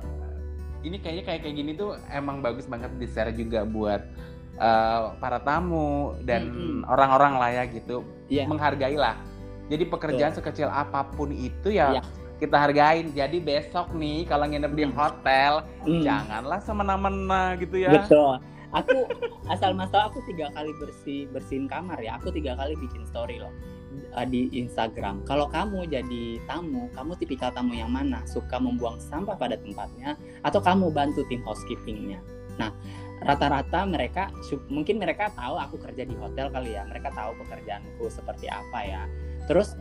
ini kayaknya kayak kayak gini tuh emang bagus banget di share juga buat uh, para tamu dan orang-orang mm -hmm. lah ya gitu. Yeah. Menghargai lah. Jadi pekerjaan Betul. sekecil apa pun itu ya yeah. kita hargain. Jadi besok nih kalau nginep mm. di hotel mm. janganlah semena-mena gitu ya. Betul aku asal mas aku tiga kali bersih bersihin kamar ya aku tiga kali bikin story loh uh, di Instagram. Kalau kamu jadi tamu, kamu tipikal tamu yang mana? Suka membuang sampah pada tempatnya atau kamu bantu tim housekeepingnya? Nah, rata-rata mereka mungkin mereka tahu aku kerja di hotel kali ya. Mereka tahu pekerjaanku seperti apa ya. Terus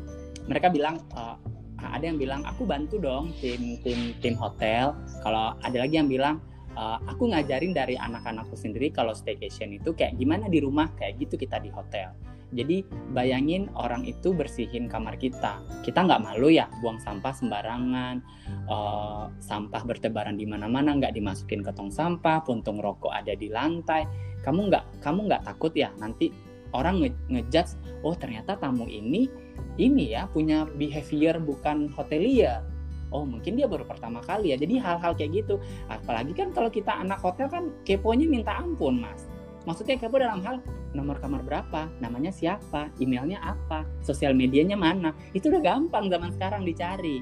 mereka bilang uh, ada yang bilang aku bantu dong tim tim tim hotel. Kalau ada lagi yang bilang uh, aku ngajarin dari anak-anakku sendiri kalau staycation itu kayak gimana di rumah kayak gitu kita di hotel jadi bayangin orang itu bersihin kamar kita. Kita nggak malu ya buang sampah sembarangan, uh, sampah bertebaran di mana-mana, nggak dimasukin ke tong sampah, puntung rokok ada di lantai. Kamu nggak kamu nggak takut ya nanti orang nge ngejudge, oh ternyata tamu ini ini ya punya behavior bukan hotelier. Oh mungkin dia baru pertama kali ya. Jadi hal-hal kayak gitu. Apalagi kan kalau kita anak hotel kan keponya minta ampun mas Maksudnya kepo dalam hal nomor kamar berapa, namanya siapa, emailnya apa, sosial medianya mana. Itu udah gampang zaman sekarang dicari.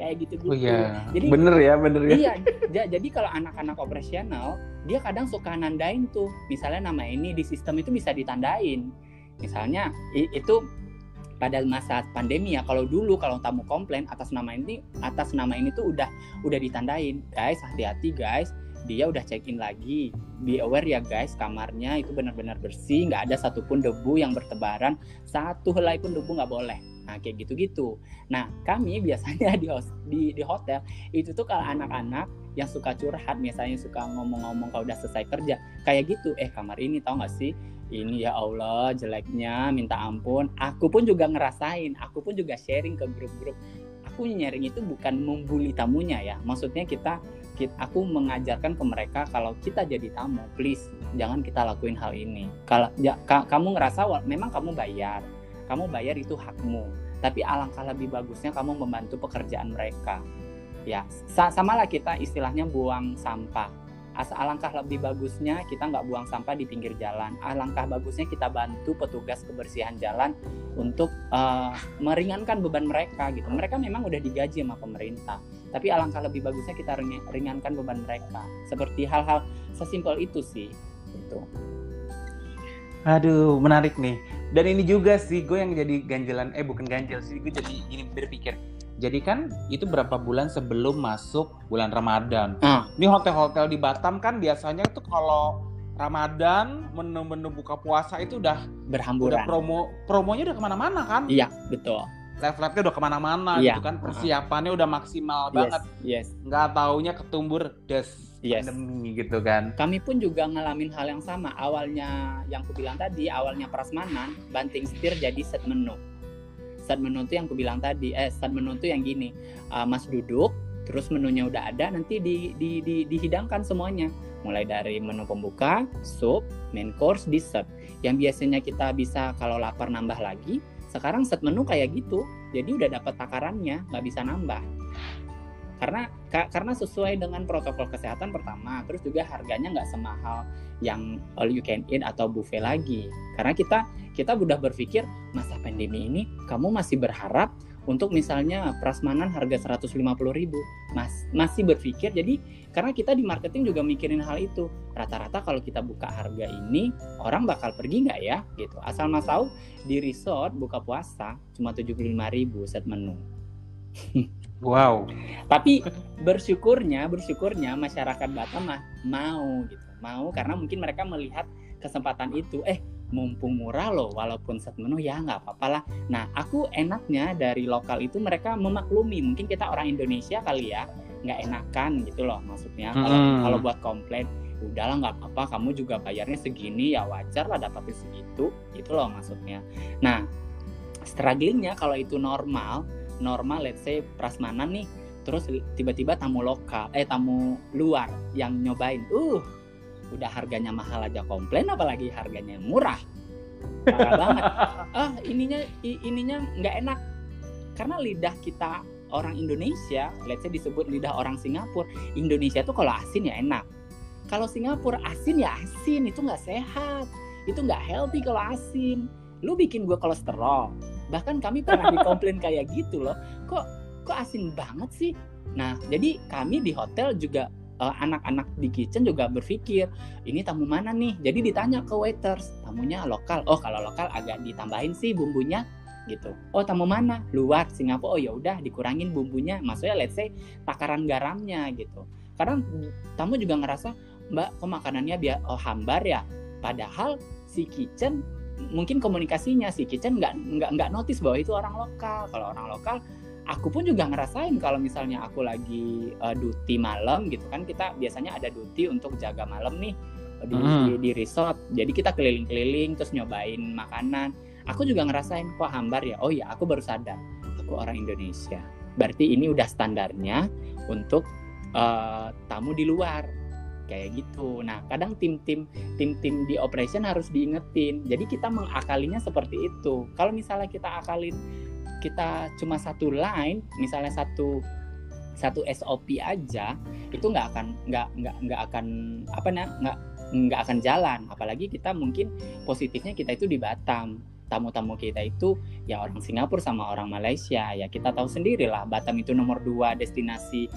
Kayak gitu-gitu. Oh iya. Jadi bener ya, bener ya. Iya. jadi kalau anak-anak operasional, dia kadang suka nandain tuh. Misalnya nama ini di sistem itu bisa ditandain. Misalnya itu pada masa pandemi ya kalau dulu kalau tamu komplain atas nama ini atas nama ini tuh udah udah ditandain guys hati-hati guys dia udah check in lagi be aware ya guys kamarnya itu benar-benar bersih nggak ada satupun debu yang bertebaran satu helai pun debu nggak boleh. Nah kayak gitu-gitu. Nah kami biasanya di host, di, di hotel itu tuh kalau anak-anak yang suka curhat misalnya suka ngomong-ngomong kalau udah selesai kerja kayak gitu eh kamar ini tau gak sih ini ya Allah jeleknya minta ampun aku pun juga ngerasain aku pun juga sharing ke grup-grup aku nyaring itu bukan membuli tamunya ya maksudnya kita aku mengajarkan ke mereka kalau kita jadi tamu, please jangan kita lakuin hal ini. Kalau ya, ka, kamu ngerasa memang kamu bayar, kamu bayar itu hakmu. Tapi alangkah lebih bagusnya kamu membantu pekerjaan mereka. Ya, sa samalah kita istilahnya buang sampah. As alangkah lebih bagusnya kita nggak buang sampah di pinggir jalan. Alangkah bagusnya kita bantu petugas kebersihan jalan untuk uh, meringankan beban mereka gitu. Mereka memang udah digaji sama pemerintah, tapi alangkah lebih bagusnya kita ringankan beban mereka. Seperti hal-hal sesimpel itu sih. Gitu. Aduh, menarik nih. Dan ini juga sih gue yang jadi ganjelan, eh bukan ganjel sih, gue jadi gini berpikir. Jadi kan itu berapa bulan sebelum masuk bulan Ramadan. Ah. Ini hotel-hotel di Batam kan biasanya tuh kalau Ramadan, menu-menu buka puasa itu udah berhamburan. Udah promo, promonya udah ke mana-mana kan? Iya, betul. Live-live-nya udah ke mana-mana iya. gitu kan, persiapannya udah maksimal yes, banget. Yes. Nggak taunya ketumbur des yes. pandemi gitu kan. Kami pun juga ngalamin hal yang sama. Awalnya yang aku bilang tadi, awalnya prasmanan, banting setir jadi set menu. Set menu itu yang aku bilang tadi, eh set menu itu yang gini, uh, Mas duduk, terus menunya udah ada, nanti di, di, di, dihidangkan semuanya mulai dari menu pembuka, sup, main course, dessert. Yang biasanya kita bisa kalau lapar nambah lagi, sekarang set menu kayak gitu. Jadi udah dapat takarannya, nggak bisa nambah. Karena ka, karena sesuai dengan protokol kesehatan pertama, terus juga harganya nggak semahal yang all you can eat atau buffet lagi. Karena kita kita udah berpikir masa pandemi ini kamu masih berharap untuk misalnya prasmanan harga 150 ribu? Mas, masih berpikir jadi karena kita di marketing juga mikirin hal itu. Rata-rata kalau kita buka harga ini orang bakal pergi nggak ya? Gitu. Asal mas tahu di resort buka puasa cuma 75 ribu set menu wow. Tapi bersyukurnya bersyukurnya masyarakat Batam mah mau gitu. Mau karena mungkin mereka melihat kesempatan itu. Eh mumpung murah loh walaupun set menu ya nggak apa-apa lah. Nah aku enaknya dari lokal itu mereka memaklumi. Mungkin kita orang Indonesia kali ya nggak enakan gitu loh maksudnya. Kalau hmm. kalau buat komplain udahlah nggak apa-apa kamu juga bayarnya segini ya wajar lah dapatnya segitu. Gitu loh maksudnya. Nah strugglingnya kalau itu normal normal let's say prasmanan nih terus tiba-tiba tamu lokal eh tamu luar yang nyobain uh udah harganya mahal aja komplain apalagi harganya murah. Parah banget. Ah ininya ininya nggak enak. Karena lidah kita orang Indonesia let's say disebut lidah orang Singapura Indonesia tuh kalau asin ya enak. Kalau Singapura asin ya asin itu nggak sehat. Itu nggak healthy kalau asin. Lu bikin gue kolesterol bahkan kami pernah dikomplain kayak gitu loh. Kok kok asin banget sih? Nah jadi kami di hotel juga uh, anak-anak di kitchen juga berpikir ini tamu mana nih? Jadi ditanya ke waiters tamunya lokal. Oh kalau lokal agak ditambahin sih bumbunya. Gitu. Oh tamu mana? Luar Singapura. Oh ya udah dikurangin bumbunya. Maksudnya let's say takaran garamnya gitu. Kadang tamu juga ngerasa mbak kok makanannya biar oh hambar ya? Padahal si kitchen mungkin komunikasinya si kitchen nggak nggak nggak notice bahwa itu orang lokal. Kalau orang lokal aku pun juga ngerasain kalau misalnya aku lagi uh, duty malam gitu kan kita biasanya ada duty untuk jaga malam nih di, hmm. di, di resort. Jadi kita keliling-keliling terus nyobain makanan. Aku juga ngerasain kok hambar ya? Oh ya aku baru sadar. Aku orang Indonesia. Berarti ini udah standarnya untuk uh, tamu di luar kayak gitu. Nah, kadang tim-tim tim-tim di operation harus diingetin. Jadi kita mengakalinya seperti itu. Kalau misalnya kita akalin kita cuma satu line misalnya satu satu SOP aja itu nggak akan nggak nggak nggak akan apa nih nggak nggak akan jalan apalagi kita mungkin positifnya kita itu di Batam tamu-tamu kita itu ya orang Singapura sama orang Malaysia ya kita tahu sendiri lah Batam itu nomor dua destinasi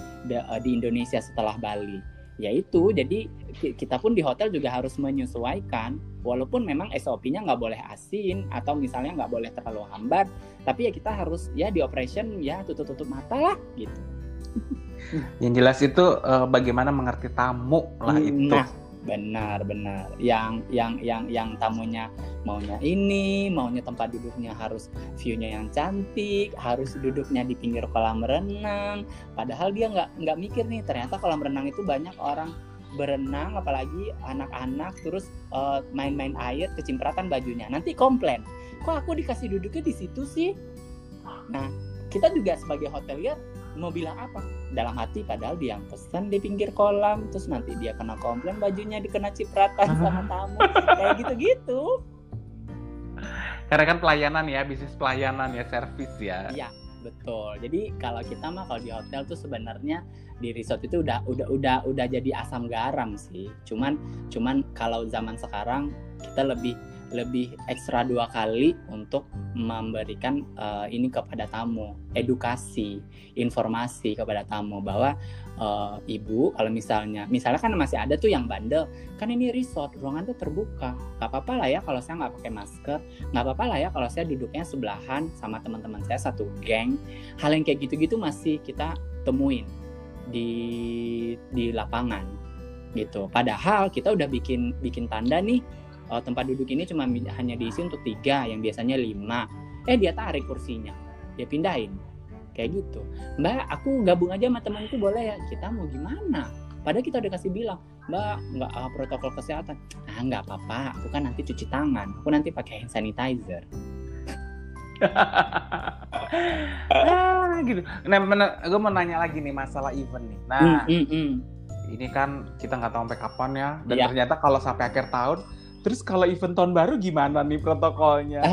di Indonesia setelah Bali ya itu jadi kita pun di hotel juga harus menyesuaikan. Walaupun memang SOP-nya nggak boleh asin atau misalnya nggak boleh terlalu hambar tapi ya kita harus ya di operation ya tutup-tutup mata lah gitu. Yang jelas itu uh, bagaimana mengerti tamu lah nah, itu benar benar. Yang yang yang yang tamunya maunya ini maunya tempat duduknya harus viewnya yang cantik harus duduknya di pinggir kolam renang. Padahal dia nggak nggak mikir nih ternyata kolam renang itu banyak orang berenang apalagi anak-anak terus uh, main-main air kecipratan bajunya. Nanti komplain kok aku dikasih duduknya di situ sih? Nah kita juga sebagai hotelier mau bilang apa? Dalam hati padahal dia yang pesan di pinggir kolam terus nanti dia kena komplain bajunya dikena cipratan sama tamu. Kayak gitu-gitu. Karena kan pelayanan ya bisnis pelayanan ya servis ya. Iya betul. Jadi kalau kita mah kalau di hotel tuh sebenarnya di resort itu udah udah udah udah jadi asam garam sih. Cuman cuman kalau zaman sekarang kita lebih lebih ekstra dua kali untuk memberikan uh, ini kepada tamu, edukasi, informasi kepada tamu bahwa uh, ibu kalau misalnya, misalnya kan masih ada tuh yang bandel, kan ini resort, ruangan tuh terbuka, nggak apa-apa lah ya kalau saya nggak pakai masker, nggak apa-apa lah ya kalau saya duduknya sebelahan sama teman-teman saya satu geng, hal yang kayak gitu-gitu masih kita temuin di di lapangan gitu. Padahal kita udah bikin bikin tanda nih oh, tempat duduk ini cuma hanya diisi untuk tiga yang biasanya lima eh dia tarik kursinya dia pindahin kayak gitu mbak aku gabung aja sama temanku boleh ya kita mau gimana padahal kita udah kasih bilang mbak nggak uh, protokol kesehatan ah nggak apa-apa aku kan nanti cuci tangan aku nanti pakai hand sanitizer ah, gitu. Nah, gue mau nanya lagi nih masalah event nih. Nah, mm, mm, mm. ini kan kita nggak tahu sampai kapan ya. Dan ya. ternyata kalau sampai akhir tahun Terus kalau event tahun baru gimana nih protokolnya?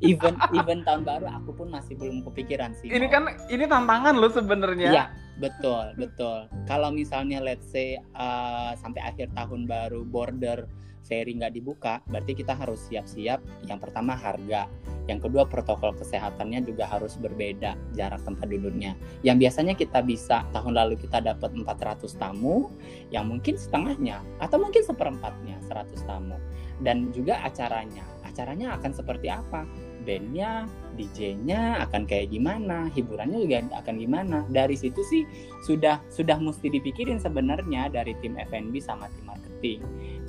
Event event tahun baru aku pun masih belum kepikiran sih. Ini kan ini tantangan loh sebenarnya. Iya, betul, betul. Kalau misalnya let's say uh, sampai akhir tahun baru border ferry nggak dibuka, berarti kita harus siap-siap. Yang pertama harga, yang kedua protokol kesehatannya juga harus berbeda jarak tempat duduknya. Yang biasanya kita bisa tahun lalu kita dapat 400 tamu, yang mungkin setengahnya atau mungkin seperempatnya 100 tamu. Dan juga acaranya, acaranya akan seperti apa? bandnya, DJ-nya akan kayak gimana, hiburannya juga akan gimana. Dari situ sih sudah sudah mesti dipikirin sebenarnya dari tim F&B sama tim marketing.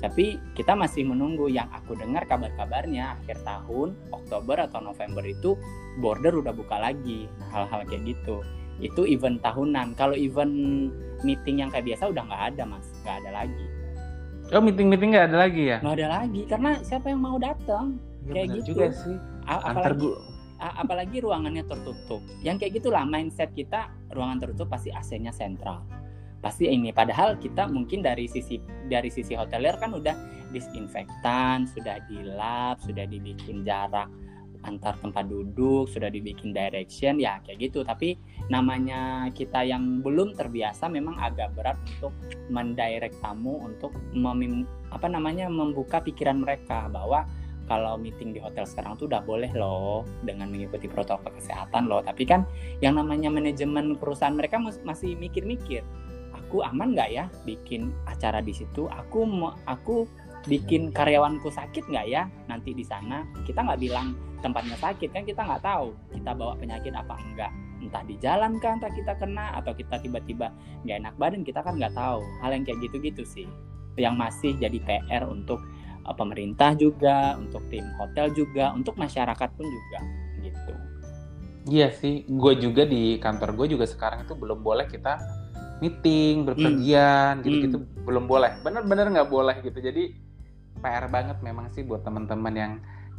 Tapi kita masih menunggu yang aku dengar kabar-kabarnya akhir tahun, Oktober atau November itu border udah buka lagi. Nah, hal-hal kayak gitu. Itu event tahunan. Kalau event meeting yang kayak biasa udah nggak ada mas, nggak ada lagi. Oh meeting-meeting nggak ada lagi ya? Nggak ada lagi karena siapa yang mau datang? Ya, kayak gitu. juga sih apalagi apalagi ruangannya tertutup yang kayak gitulah mindset kita ruangan tertutup pasti AC-nya sentral pasti ini padahal kita mungkin dari sisi dari sisi hotelier kan udah disinfektan sudah dilap sudah dibikin jarak antar tempat duduk sudah dibikin direction ya kayak gitu tapi namanya kita yang belum terbiasa memang agak berat untuk mendirect tamu untuk memim, apa namanya membuka pikiran mereka bahwa kalau meeting di hotel sekarang tuh udah boleh loh dengan mengikuti protokol kesehatan loh. Tapi kan yang namanya manajemen perusahaan mereka masih mikir-mikir, aku aman nggak ya bikin acara di situ? Aku aku bikin karyawanku sakit nggak ya nanti di sana? Kita nggak bilang tempatnya sakit kan kita nggak tahu kita bawa penyakit apa enggak entah di jalan kan entah kita kena atau kita tiba-tiba nggak enak badan kita kan nggak tahu hal yang kayak gitu-gitu sih yang masih jadi PR untuk uh, pemerintah juga, untuk tim hotel juga, untuk masyarakat pun juga gitu. Iya sih, gue juga di kantor gue juga sekarang itu belum boleh kita meeting, berpergian, hmm. gitu-gitu hmm. belum boleh. Bener-bener nggak boleh gitu. Jadi PR banget memang sih buat teman-teman yang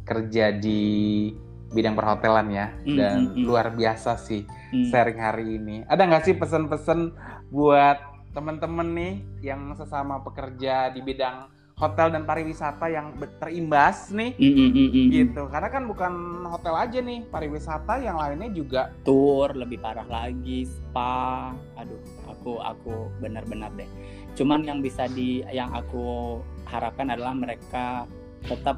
kerja di bidang perhotelan ya hmm, dan hmm, hmm. luar biasa sih hmm. sharing hari ini. Ada nggak sih pesan-pesan buat teman-teman nih yang sesama pekerja di bidang hotel dan pariwisata yang terimbas nih mm, mm, mm, mm, gitu karena kan bukan hotel aja nih pariwisata yang lainnya juga tour lebih parah lagi spa aduh aku aku benar-benar deh. Cuman yang bisa di yang aku harapkan adalah mereka tetap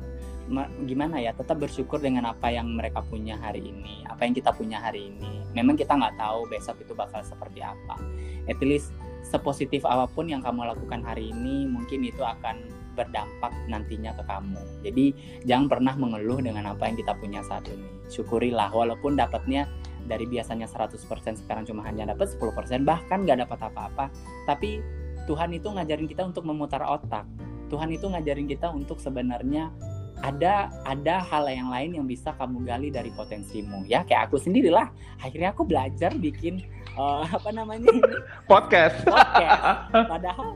gimana ya tetap bersyukur dengan apa yang mereka punya hari ini apa yang kita punya hari ini. Memang kita nggak tahu besok itu bakal seperti apa. At least sepositif apa pun yang kamu lakukan hari ini mungkin itu akan berdampak nantinya ke kamu. Jadi jangan pernah mengeluh dengan apa yang kita punya saat ini. Syukurilah walaupun dapatnya dari biasanya 100% sekarang cuma hanya dapat 10% bahkan nggak dapat apa-apa. Tapi Tuhan itu ngajarin kita untuk memutar otak. Tuhan itu ngajarin kita untuk sebenarnya ada ada hal yang lain yang bisa kamu gali dari potensimu ya kayak aku sendirilah akhirnya aku belajar bikin uh, apa namanya podcast podcast padahal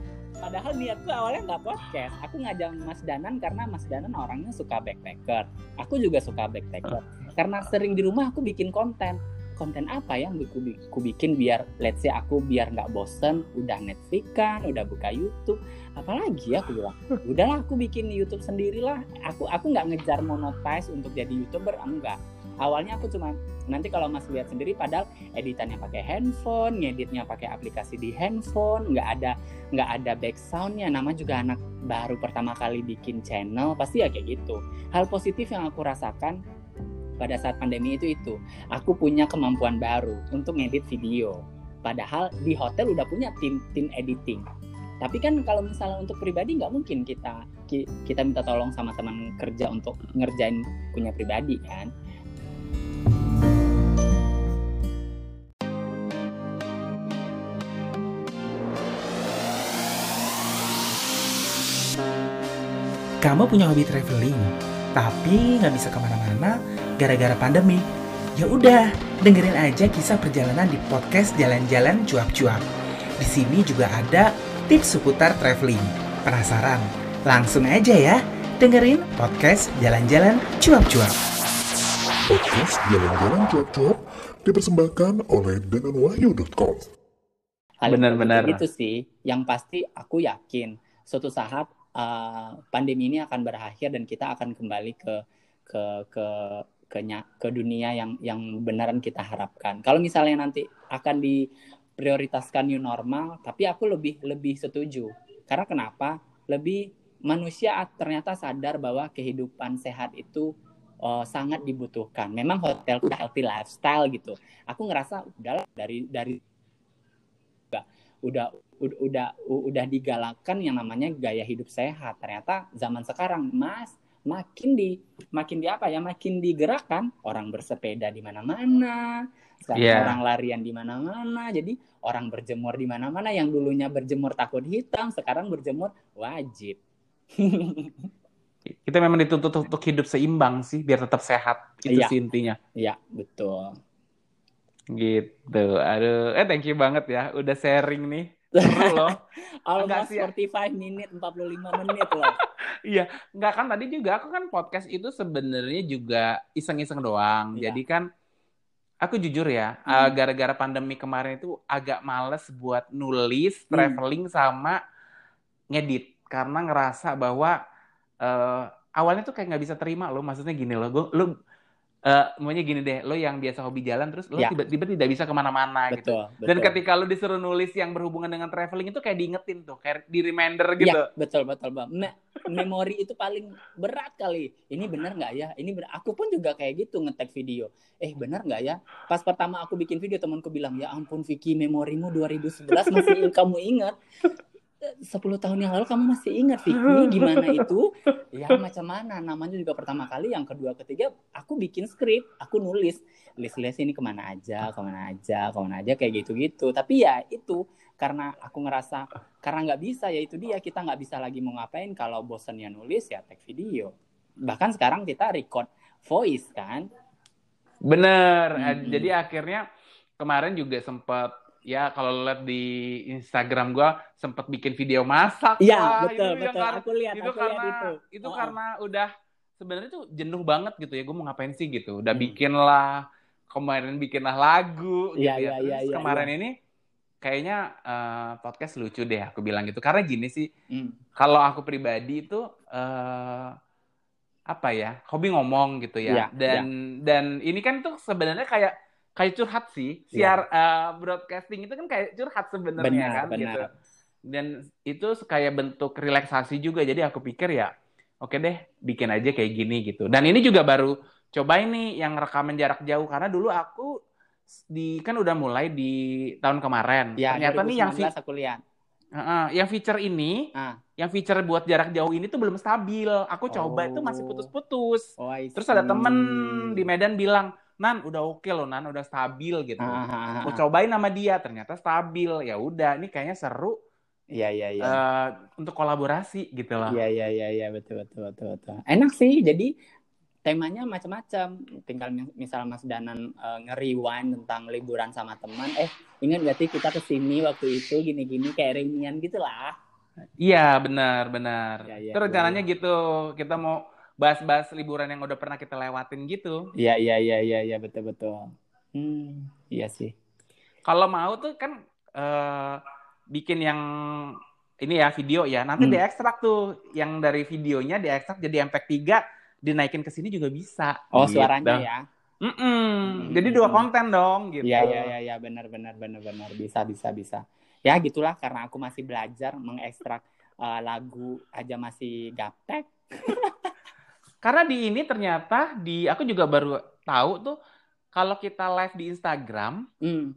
padahal niatku awalnya nggak podcast. Aku ngajak Mas Danan karena Mas Danan orangnya suka backpacker. Aku juga suka backpacker. Karena sering di rumah aku bikin konten. Konten apa yang aku, aku bikin biar let's say aku biar nggak bosen udah Netflix kan udah buka YouTube. Apalagi ya aku bilang udahlah aku bikin YouTube sendirilah. Aku aku nggak ngejar monetize untuk jadi youtuber enggak awalnya aku cuma nanti kalau Mas lihat sendiri padahal editannya pakai handphone, ngeditnya pakai aplikasi di handphone, nggak ada nggak ada back soundnya. Nama juga anak baru pertama kali bikin channel, pasti ya kayak gitu. Hal positif yang aku rasakan pada saat pandemi itu itu aku punya kemampuan baru untuk ngedit video padahal di hotel udah punya tim tim editing tapi kan kalau misalnya untuk pribadi nggak mungkin kita kita minta tolong sama teman kerja untuk ngerjain punya pribadi kan Kamu punya hobi traveling, tapi nggak bisa ke mana-mana gara-gara pandemi. Ya udah, dengerin aja kisah perjalanan di podcast Jalan-Jalan Cuap-Cuap. Di sini juga ada tips seputar traveling. Penasaran? Langsung aja ya, dengerin podcast Jalan-Jalan Cuap-Cuap. Podcast Jalan-Jalan Cuap-Cuap dipersembahkan oleh denganwahyu.com. Benar-benar. Itu sih, yang pasti aku yakin suatu saat uh, pandemi ini akan berakhir dan kita akan kembali ke ke ke ke ke dunia yang yang benaran kita harapkan. Kalau misalnya nanti akan diprioritaskan new normal, tapi aku lebih lebih setuju. Karena kenapa? Lebih manusia ternyata sadar bahwa kehidupan sehat itu uh, sangat dibutuhkan. Memang hotel healthy lifestyle gitu. Aku ngerasa udah dari dari udah udah udah udah digalakkan yang namanya gaya hidup sehat. Ternyata zaman sekarang, Mas, makin di makin di apa ya makin digerakkan orang bersepeda di mana-mana sekarang yeah. orang larian di mana-mana jadi orang berjemur di mana-mana yang dulunya berjemur takut hitam sekarang berjemur wajib kita memang dituntut untuk hidup seimbang sih biar tetap sehat itu yeah. sih intinya iya betul gitu aduh eh thank you banget ya udah sharing nih Seru loh. Almost 45 menit, 45 menit loh. iya, enggak kan tadi juga aku kan podcast itu sebenarnya juga iseng-iseng doang. Iya. Jadi kan aku jujur ya, hmm. uh, gara-gara pandemi kemarin itu agak males buat nulis, hmm. traveling sama ngedit karena ngerasa bahwa uh, awalnya tuh kayak nggak bisa terima loh. Maksudnya gini loh, gue lu Uh, maunya gini deh, lo yang biasa hobi jalan terus lo ya. tiba-tiba tidak bisa ke mana-mana gitu. Betul. Dan ketika lo disuruh nulis yang berhubungan dengan traveling itu kayak diingetin tuh, kayak di reminder gitu. Ya, betul betul bang. Me memori itu paling berat kali. Ini benar nggak ya? Ini benar. Aku pun juga kayak gitu ngetek video. Eh benar nggak ya? Pas pertama aku bikin video temanku bilang ya ampun Vicky memorimu 2011 masih kamu ingat. 10 tahun yang lalu kamu masih ingat Vicky gimana itu? Ya macam mana? Namanya juga pertama kali, yang kedua, ketiga aku bikin skrip, aku nulis list-list ini ke mana aja, ke mana aja, ke mana aja kayak gitu-gitu. Tapi ya itu karena aku ngerasa karena nggak bisa ya itu dia kita nggak bisa lagi mau ngapain kalau bosannya nulis ya tag video. Bahkan sekarang kita record voice kan. Bener. Hmm. Jadi akhirnya kemarin juga sempat ya kalau lihat di Instagram gua sempat bikin video masak Iya, betul, itu betul. aku lihat, itu aku karena lihat itu. itu oh, karena udah sebenarnya tuh jenuh banget gitu ya. Gue mau ngapain sih gitu. Udah hmm. bikin lah kemarin bikin lah lagu gitu ya. ya. Terus ya, kemarin ya. ini kayaknya uh, podcast lucu deh aku bilang gitu. Karena gini sih, hmm. kalau aku pribadi itu uh, apa ya hobi ngomong gitu ya, ya dan ya. dan ini kan tuh sebenarnya kayak kayak curhat sih iya. siar yeah. uh, broadcasting itu kan kayak curhat sebenarnya kan benar. gitu dan itu kayak bentuk relaksasi juga jadi aku pikir ya oke deh bikin aja kayak gini gitu dan ini juga baru coba ini yang rekaman jarak jauh karena dulu aku di kan udah mulai di tahun kemarin ya, ternyata nih yang aku lihat Uh, yang feature ini, uh. yang feature buat jarak jauh ini tuh belum stabil. Aku coba oh. itu masih putus-putus. Oh, Terus ada temen di Medan bilang, Nan udah oke okay loh Nan udah stabil gitu. Ah, ah, ah, Aku cobain sama dia ternyata stabil. Ya udah ini kayaknya seru. Iya iya iya. Uh, untuk kolaborasi gitu loh. Iya iya iya iya betul betul betul betul. Enak sih jadi temanya macam-macam. Tinggal misal Mas Danan uh, nge-rewind tentang liburan sama teman, eh ingat gak sih kita ke sini waktu itu gini-gini kayak reunian gitu lah. Iya benar benar. Ya, ya, Itu rencananya ya. gitu. Kita mau bahas-bahas liburan yang udah pernah kita lewatin gitu. Iya iya iya iya ya, betul betul. Hmm, iya sih. Kalau mau tuh kan uh, bikin yang ini ya video ya. Nanti hmm. diekstrak tuh yang dari videonya diekstrak jadi MP3 dinaikin ke sini juga bisa. Oh, gitu. suaranya ya. Mm-mm. Jadi dua konten dong gitu. Iya iya iya ya, benar benar benar benar bisa bisa bisa. Ya gitulah karena aku masih belajar mengekstrak uh, lagu aja masih gaptek. Karena di ini ternyata di aku juga baru tahu tuh kalau kita live di Instagram Hmm.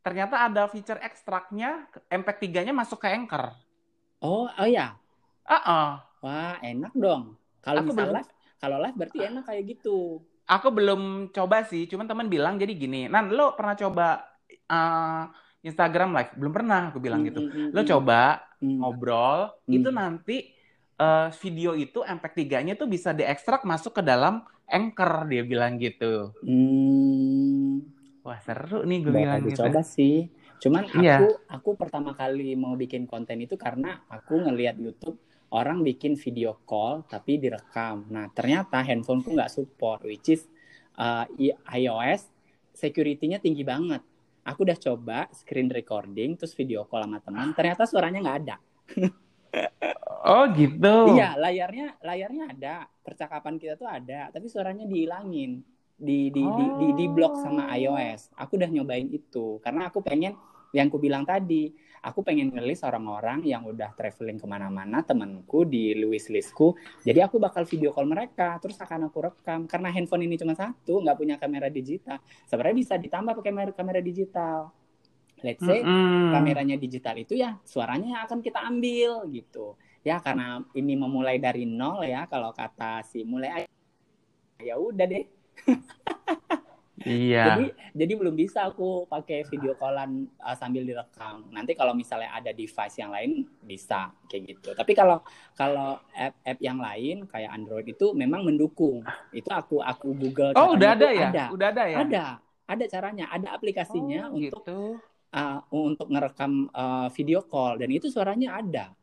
ternyata ada feature ekstraknya MP3-nya masuk ke Anchor. Oh oh ya. Ah, Wah enak dong. Kalau Aku misal belum- live kalau live berarti enak kayak gitu. aku belum coba sih, cuman teman bilang jadi gini. Nan, lo pernah coba uh, Instagram live? Belum pernah, aku bilang gitu. Hmm, hmm, Lo hmm, coba hmm. ngobrol, Hmm. itu nanti uh, video itu MP3-nya tuh bisa diekstrak masuk ke dalam Anchor, dia bilang gitu. Hmm. Wah seru nih gue Bakal bilang gitu. dicoba sih. Cuman Iya. aku aku pertama kali mau bikin konten itu karena aku ngelihat YouTube orang bikin video call tapi direkam. Nah ternyata handphoneku nggak support, which is uh, iOS security-nya tinggi banget. Aku udah coba screen recording terus video call sama teman, ternyata suaranya nggak ada. Oh gitu. Iya, layarnya layarnya ada, percakapan kita tuh ada, tapi suaranya dihilangin. Di di di di, di blok sama Oh. iOS. Aku udah nyobain itu karena aku pengen yang ku bilang tadi, aku pengen ngelis orang-orang yang udah traveling ke mana-mana, temanku di wishlistku. Jadi aku bakal video call mereka, terus akan aku rekam. Karena handphone ini cuma satu, nggak punya kamera digital. Sebenarnya bisa ditambah pakai kamera, kamera digital. Let's say Mm-mm. kameranya digital itu ya suaranya yang akan kita ambil gitu ya karena ini memulai dari nol ya kalau kata si mulai ya udah deh Iya. jadi jadi belum bisa aku pakai video callan uh, sambil direkam nanti kalau misalnya ada device yang lain bisa kayak gitu tapi kalau kalau app-app yang lain kayak Android itu memang mendukung itu aku aku Google Oh udah ada ya? ada Udah ada ya? ada ada caranya ada aplikasinya Oh, untuk gitu. uh, untuk ngerekam uh, video call dan itu suaranya ada.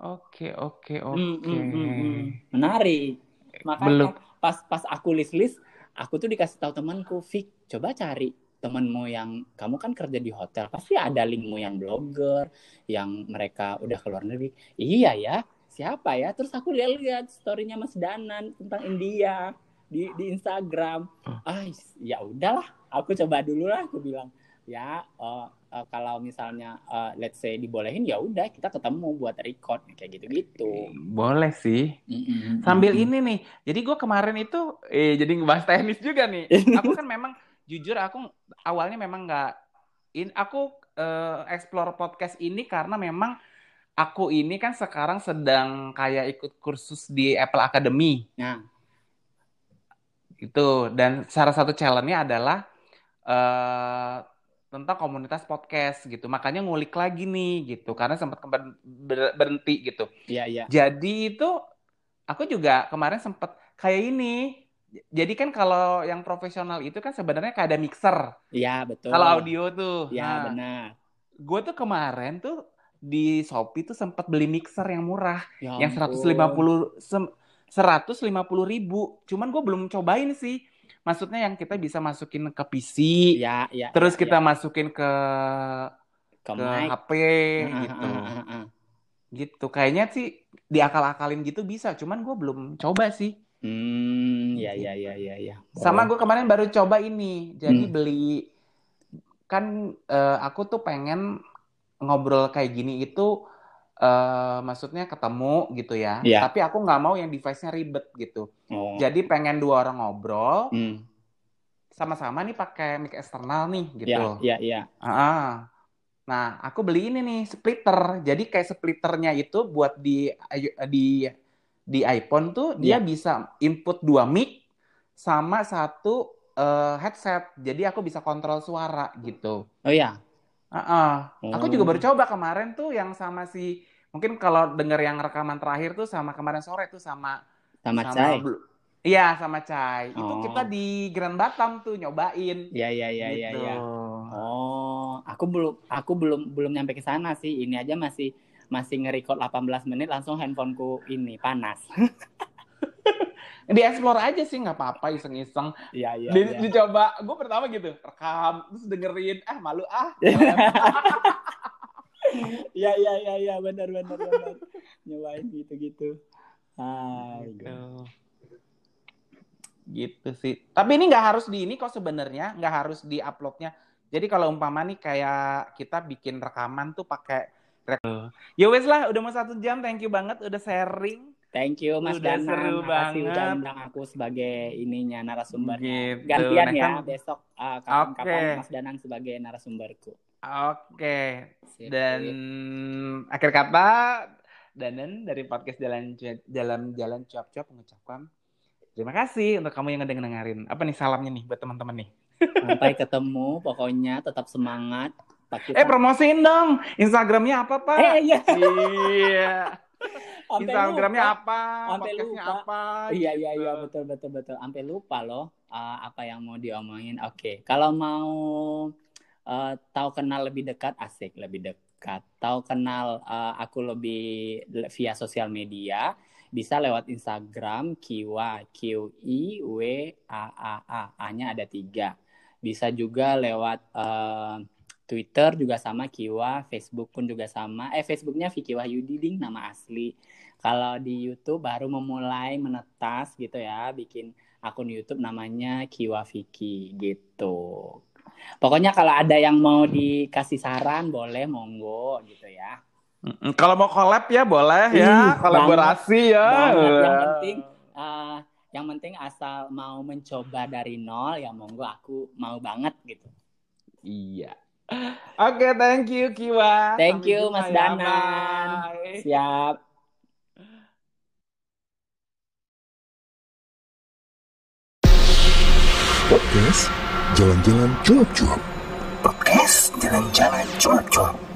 Oke oke Hmm, oke. hmm, hmm. Menarik. Makanya Belum. pas pas aku list list, aku tuh dikasih tahu temanku, Fik, coba cari temanmu yang kamu kan kerja di hotel, pasti ada linkmu yang blogger, yang mereka udah keluar negeri. Iya ya, siapa ya? Terus aku lihat-lihat storynya Mas Danan tentang India di di Instagram. Ah, ya udahlah, aku coba dulu lah, aku bilang. Ya, eh, eh, kalau misalnya eh, let's say dibolehin ya udah kita ketemu buat record kayak gitu-gitu. Boleh sih. Mm-mm. Sambil Mm-mm. ini nih, jadi gue kemarin itu, eh jadi ngebahas teknis juga nih. Aku kan memang jujur aku awalnya memang nggak, in aku eh, explore podcast ini karena memang aku ini kan sekarang sedang kayak ikut kursus di Apple Academy Nah, gitu. Dan salah satu challenge-nya adalah eh tentang komunitas podcast gitu. Makanya ngulik lagi nih gitu, karena sempat berhenti gitu. iya iya. Jadi itu aku juga kemarin sempat kayak ini. Jadi kan kalau yang profesional itu kan sebenarnya kayak ada mixer. Iya, betul. Kalau audio tuh. Iya, Nah, benar. gue tuh kemarin tuh di Shopee tuh sempat beli mixer yang murah, Ya yang ampun. 150 sem- 150 ribu. Cuman gue belum cobain sih. Maksudnya yang kita bisa masukin ke PC, Iya, iya. terus iya, kita iya. masukin ke ke ke mic. HP gitu. ah. Gitu. Kayaknya sih diakal-akalin gitu bisa, cuman gue belum coba sih. Hmm, ya ya ya ya ya. Sama gue kemarin baru coba ini. Jadi Hmm. beli kan eh, aku tuh pengen ngobrol kayak gini itu eh maksudnya ketemu gitu ya. Iya. Tapi aku nggak mau yang device-nya ribet gitu. Oh. Jadi pengen dua orang ngobrol Hmm. sama-sama nih pakai mic eksternal nih Ya, gitu. ya, ya. Ah. Nah, aku beli ini nih splitter. Jadi kayak splitternya itu buat di di di iPhone tuh dia Iya. bisa input dua mic sama satu eh, headset. Jadi aku bisa kontrol suara gitu. Oh ya. Ah, ah. Aku juga baru coba kemarin tuh yang sama si mungkin kalau denger yang rekaman terakhir tuh sama kemarin sore tuh sama Sama sama Cai. Iya, sama Cai. Itu Oh. kita di Grand Batam tuh nyobain. Ya ya ya ya gitu. ya. Oh, aku belum aku belum belum nyampe ke sana sih. Ini aja masih masih nge-record 18 menit langsung handphoneku ini panas. Di explore aja sih nggak apa-apa iseng-iseng. Iya iya. Di- iya. Dicoba, gue pertama gitu, rekam, terus dengerin, ah malu ah. Iya iya iya iya benar benar benar. Nyobain gitu-gitu. Hai. Gitu. gitu sih. Tapi ini nggak harus di ini kok sebenarnya, nggak harus di uploadnya. Jadi kalau umpama nih kayak kita bikin rekaman tuh pakai Ya wes lah, udah mau satu jam. Thank you banget udah sharing. Thank you Mas Udah Danan. seru Makasih udah banget. undang aku sebagai ininya narasumber. Gitu. Gantian Nah, ya kamu- besok uh, kapan-kapan Oke. Mas Danang sebagai narasumberku. Oke. Sip, Dan sip. akhir kata Danen dari podcast Jalan Jalan Jalan Cuap Cuap mengucapkan terima kasih untuk kamu yang ngedengerin. Apa nih salamnya nih buat teman-teman nih? sampai ketemu pokoknya tetap semangat. Kita- Eh promosiin dong Instagramnya apa Pak? Eh, iya. Iya. Instagramnya apa? Podcastnya lupa. apa? Iya iya gitu. iya betul betul betul. Sampai lupa loh uh, apa yang mau diomongin. Oke, kalau mau uh, tahu kenal lebih dekat, asik lebih dekat. Tahu kenal uh, aku lebih le- via sosial media, bisa lewat Instagram Kiwa Q I W A A A A-nya ada tiga. Bisa juga lewat uh, Twitter juga sama Kiwa, Facebook pun juga sama. Eh Facebooknya Vicky Wahyudi ding nama asli. Kalau di YouTube baru memulai menetas gitu ya, bikin akun YouTube namanya Kiwa Vicky gitu. Pokoknya kalau ada yang mau dikasih saran boleh monggo gitu ya. Kalau mau collab ya boleh ya, Ih, kolaborasi ya. Banget yang penting eh, yang penting asal mau mencoba dari nol ya monggo aku mau banget gitu. Iya. Oke, thank you Kiwa. Thank Sampai you, Mas ya. Danan. Bye. Siap. Podcast Jalan-Jalan Cuap-Cuap. Podcast Jalan-Jalan Cuap-Cuap.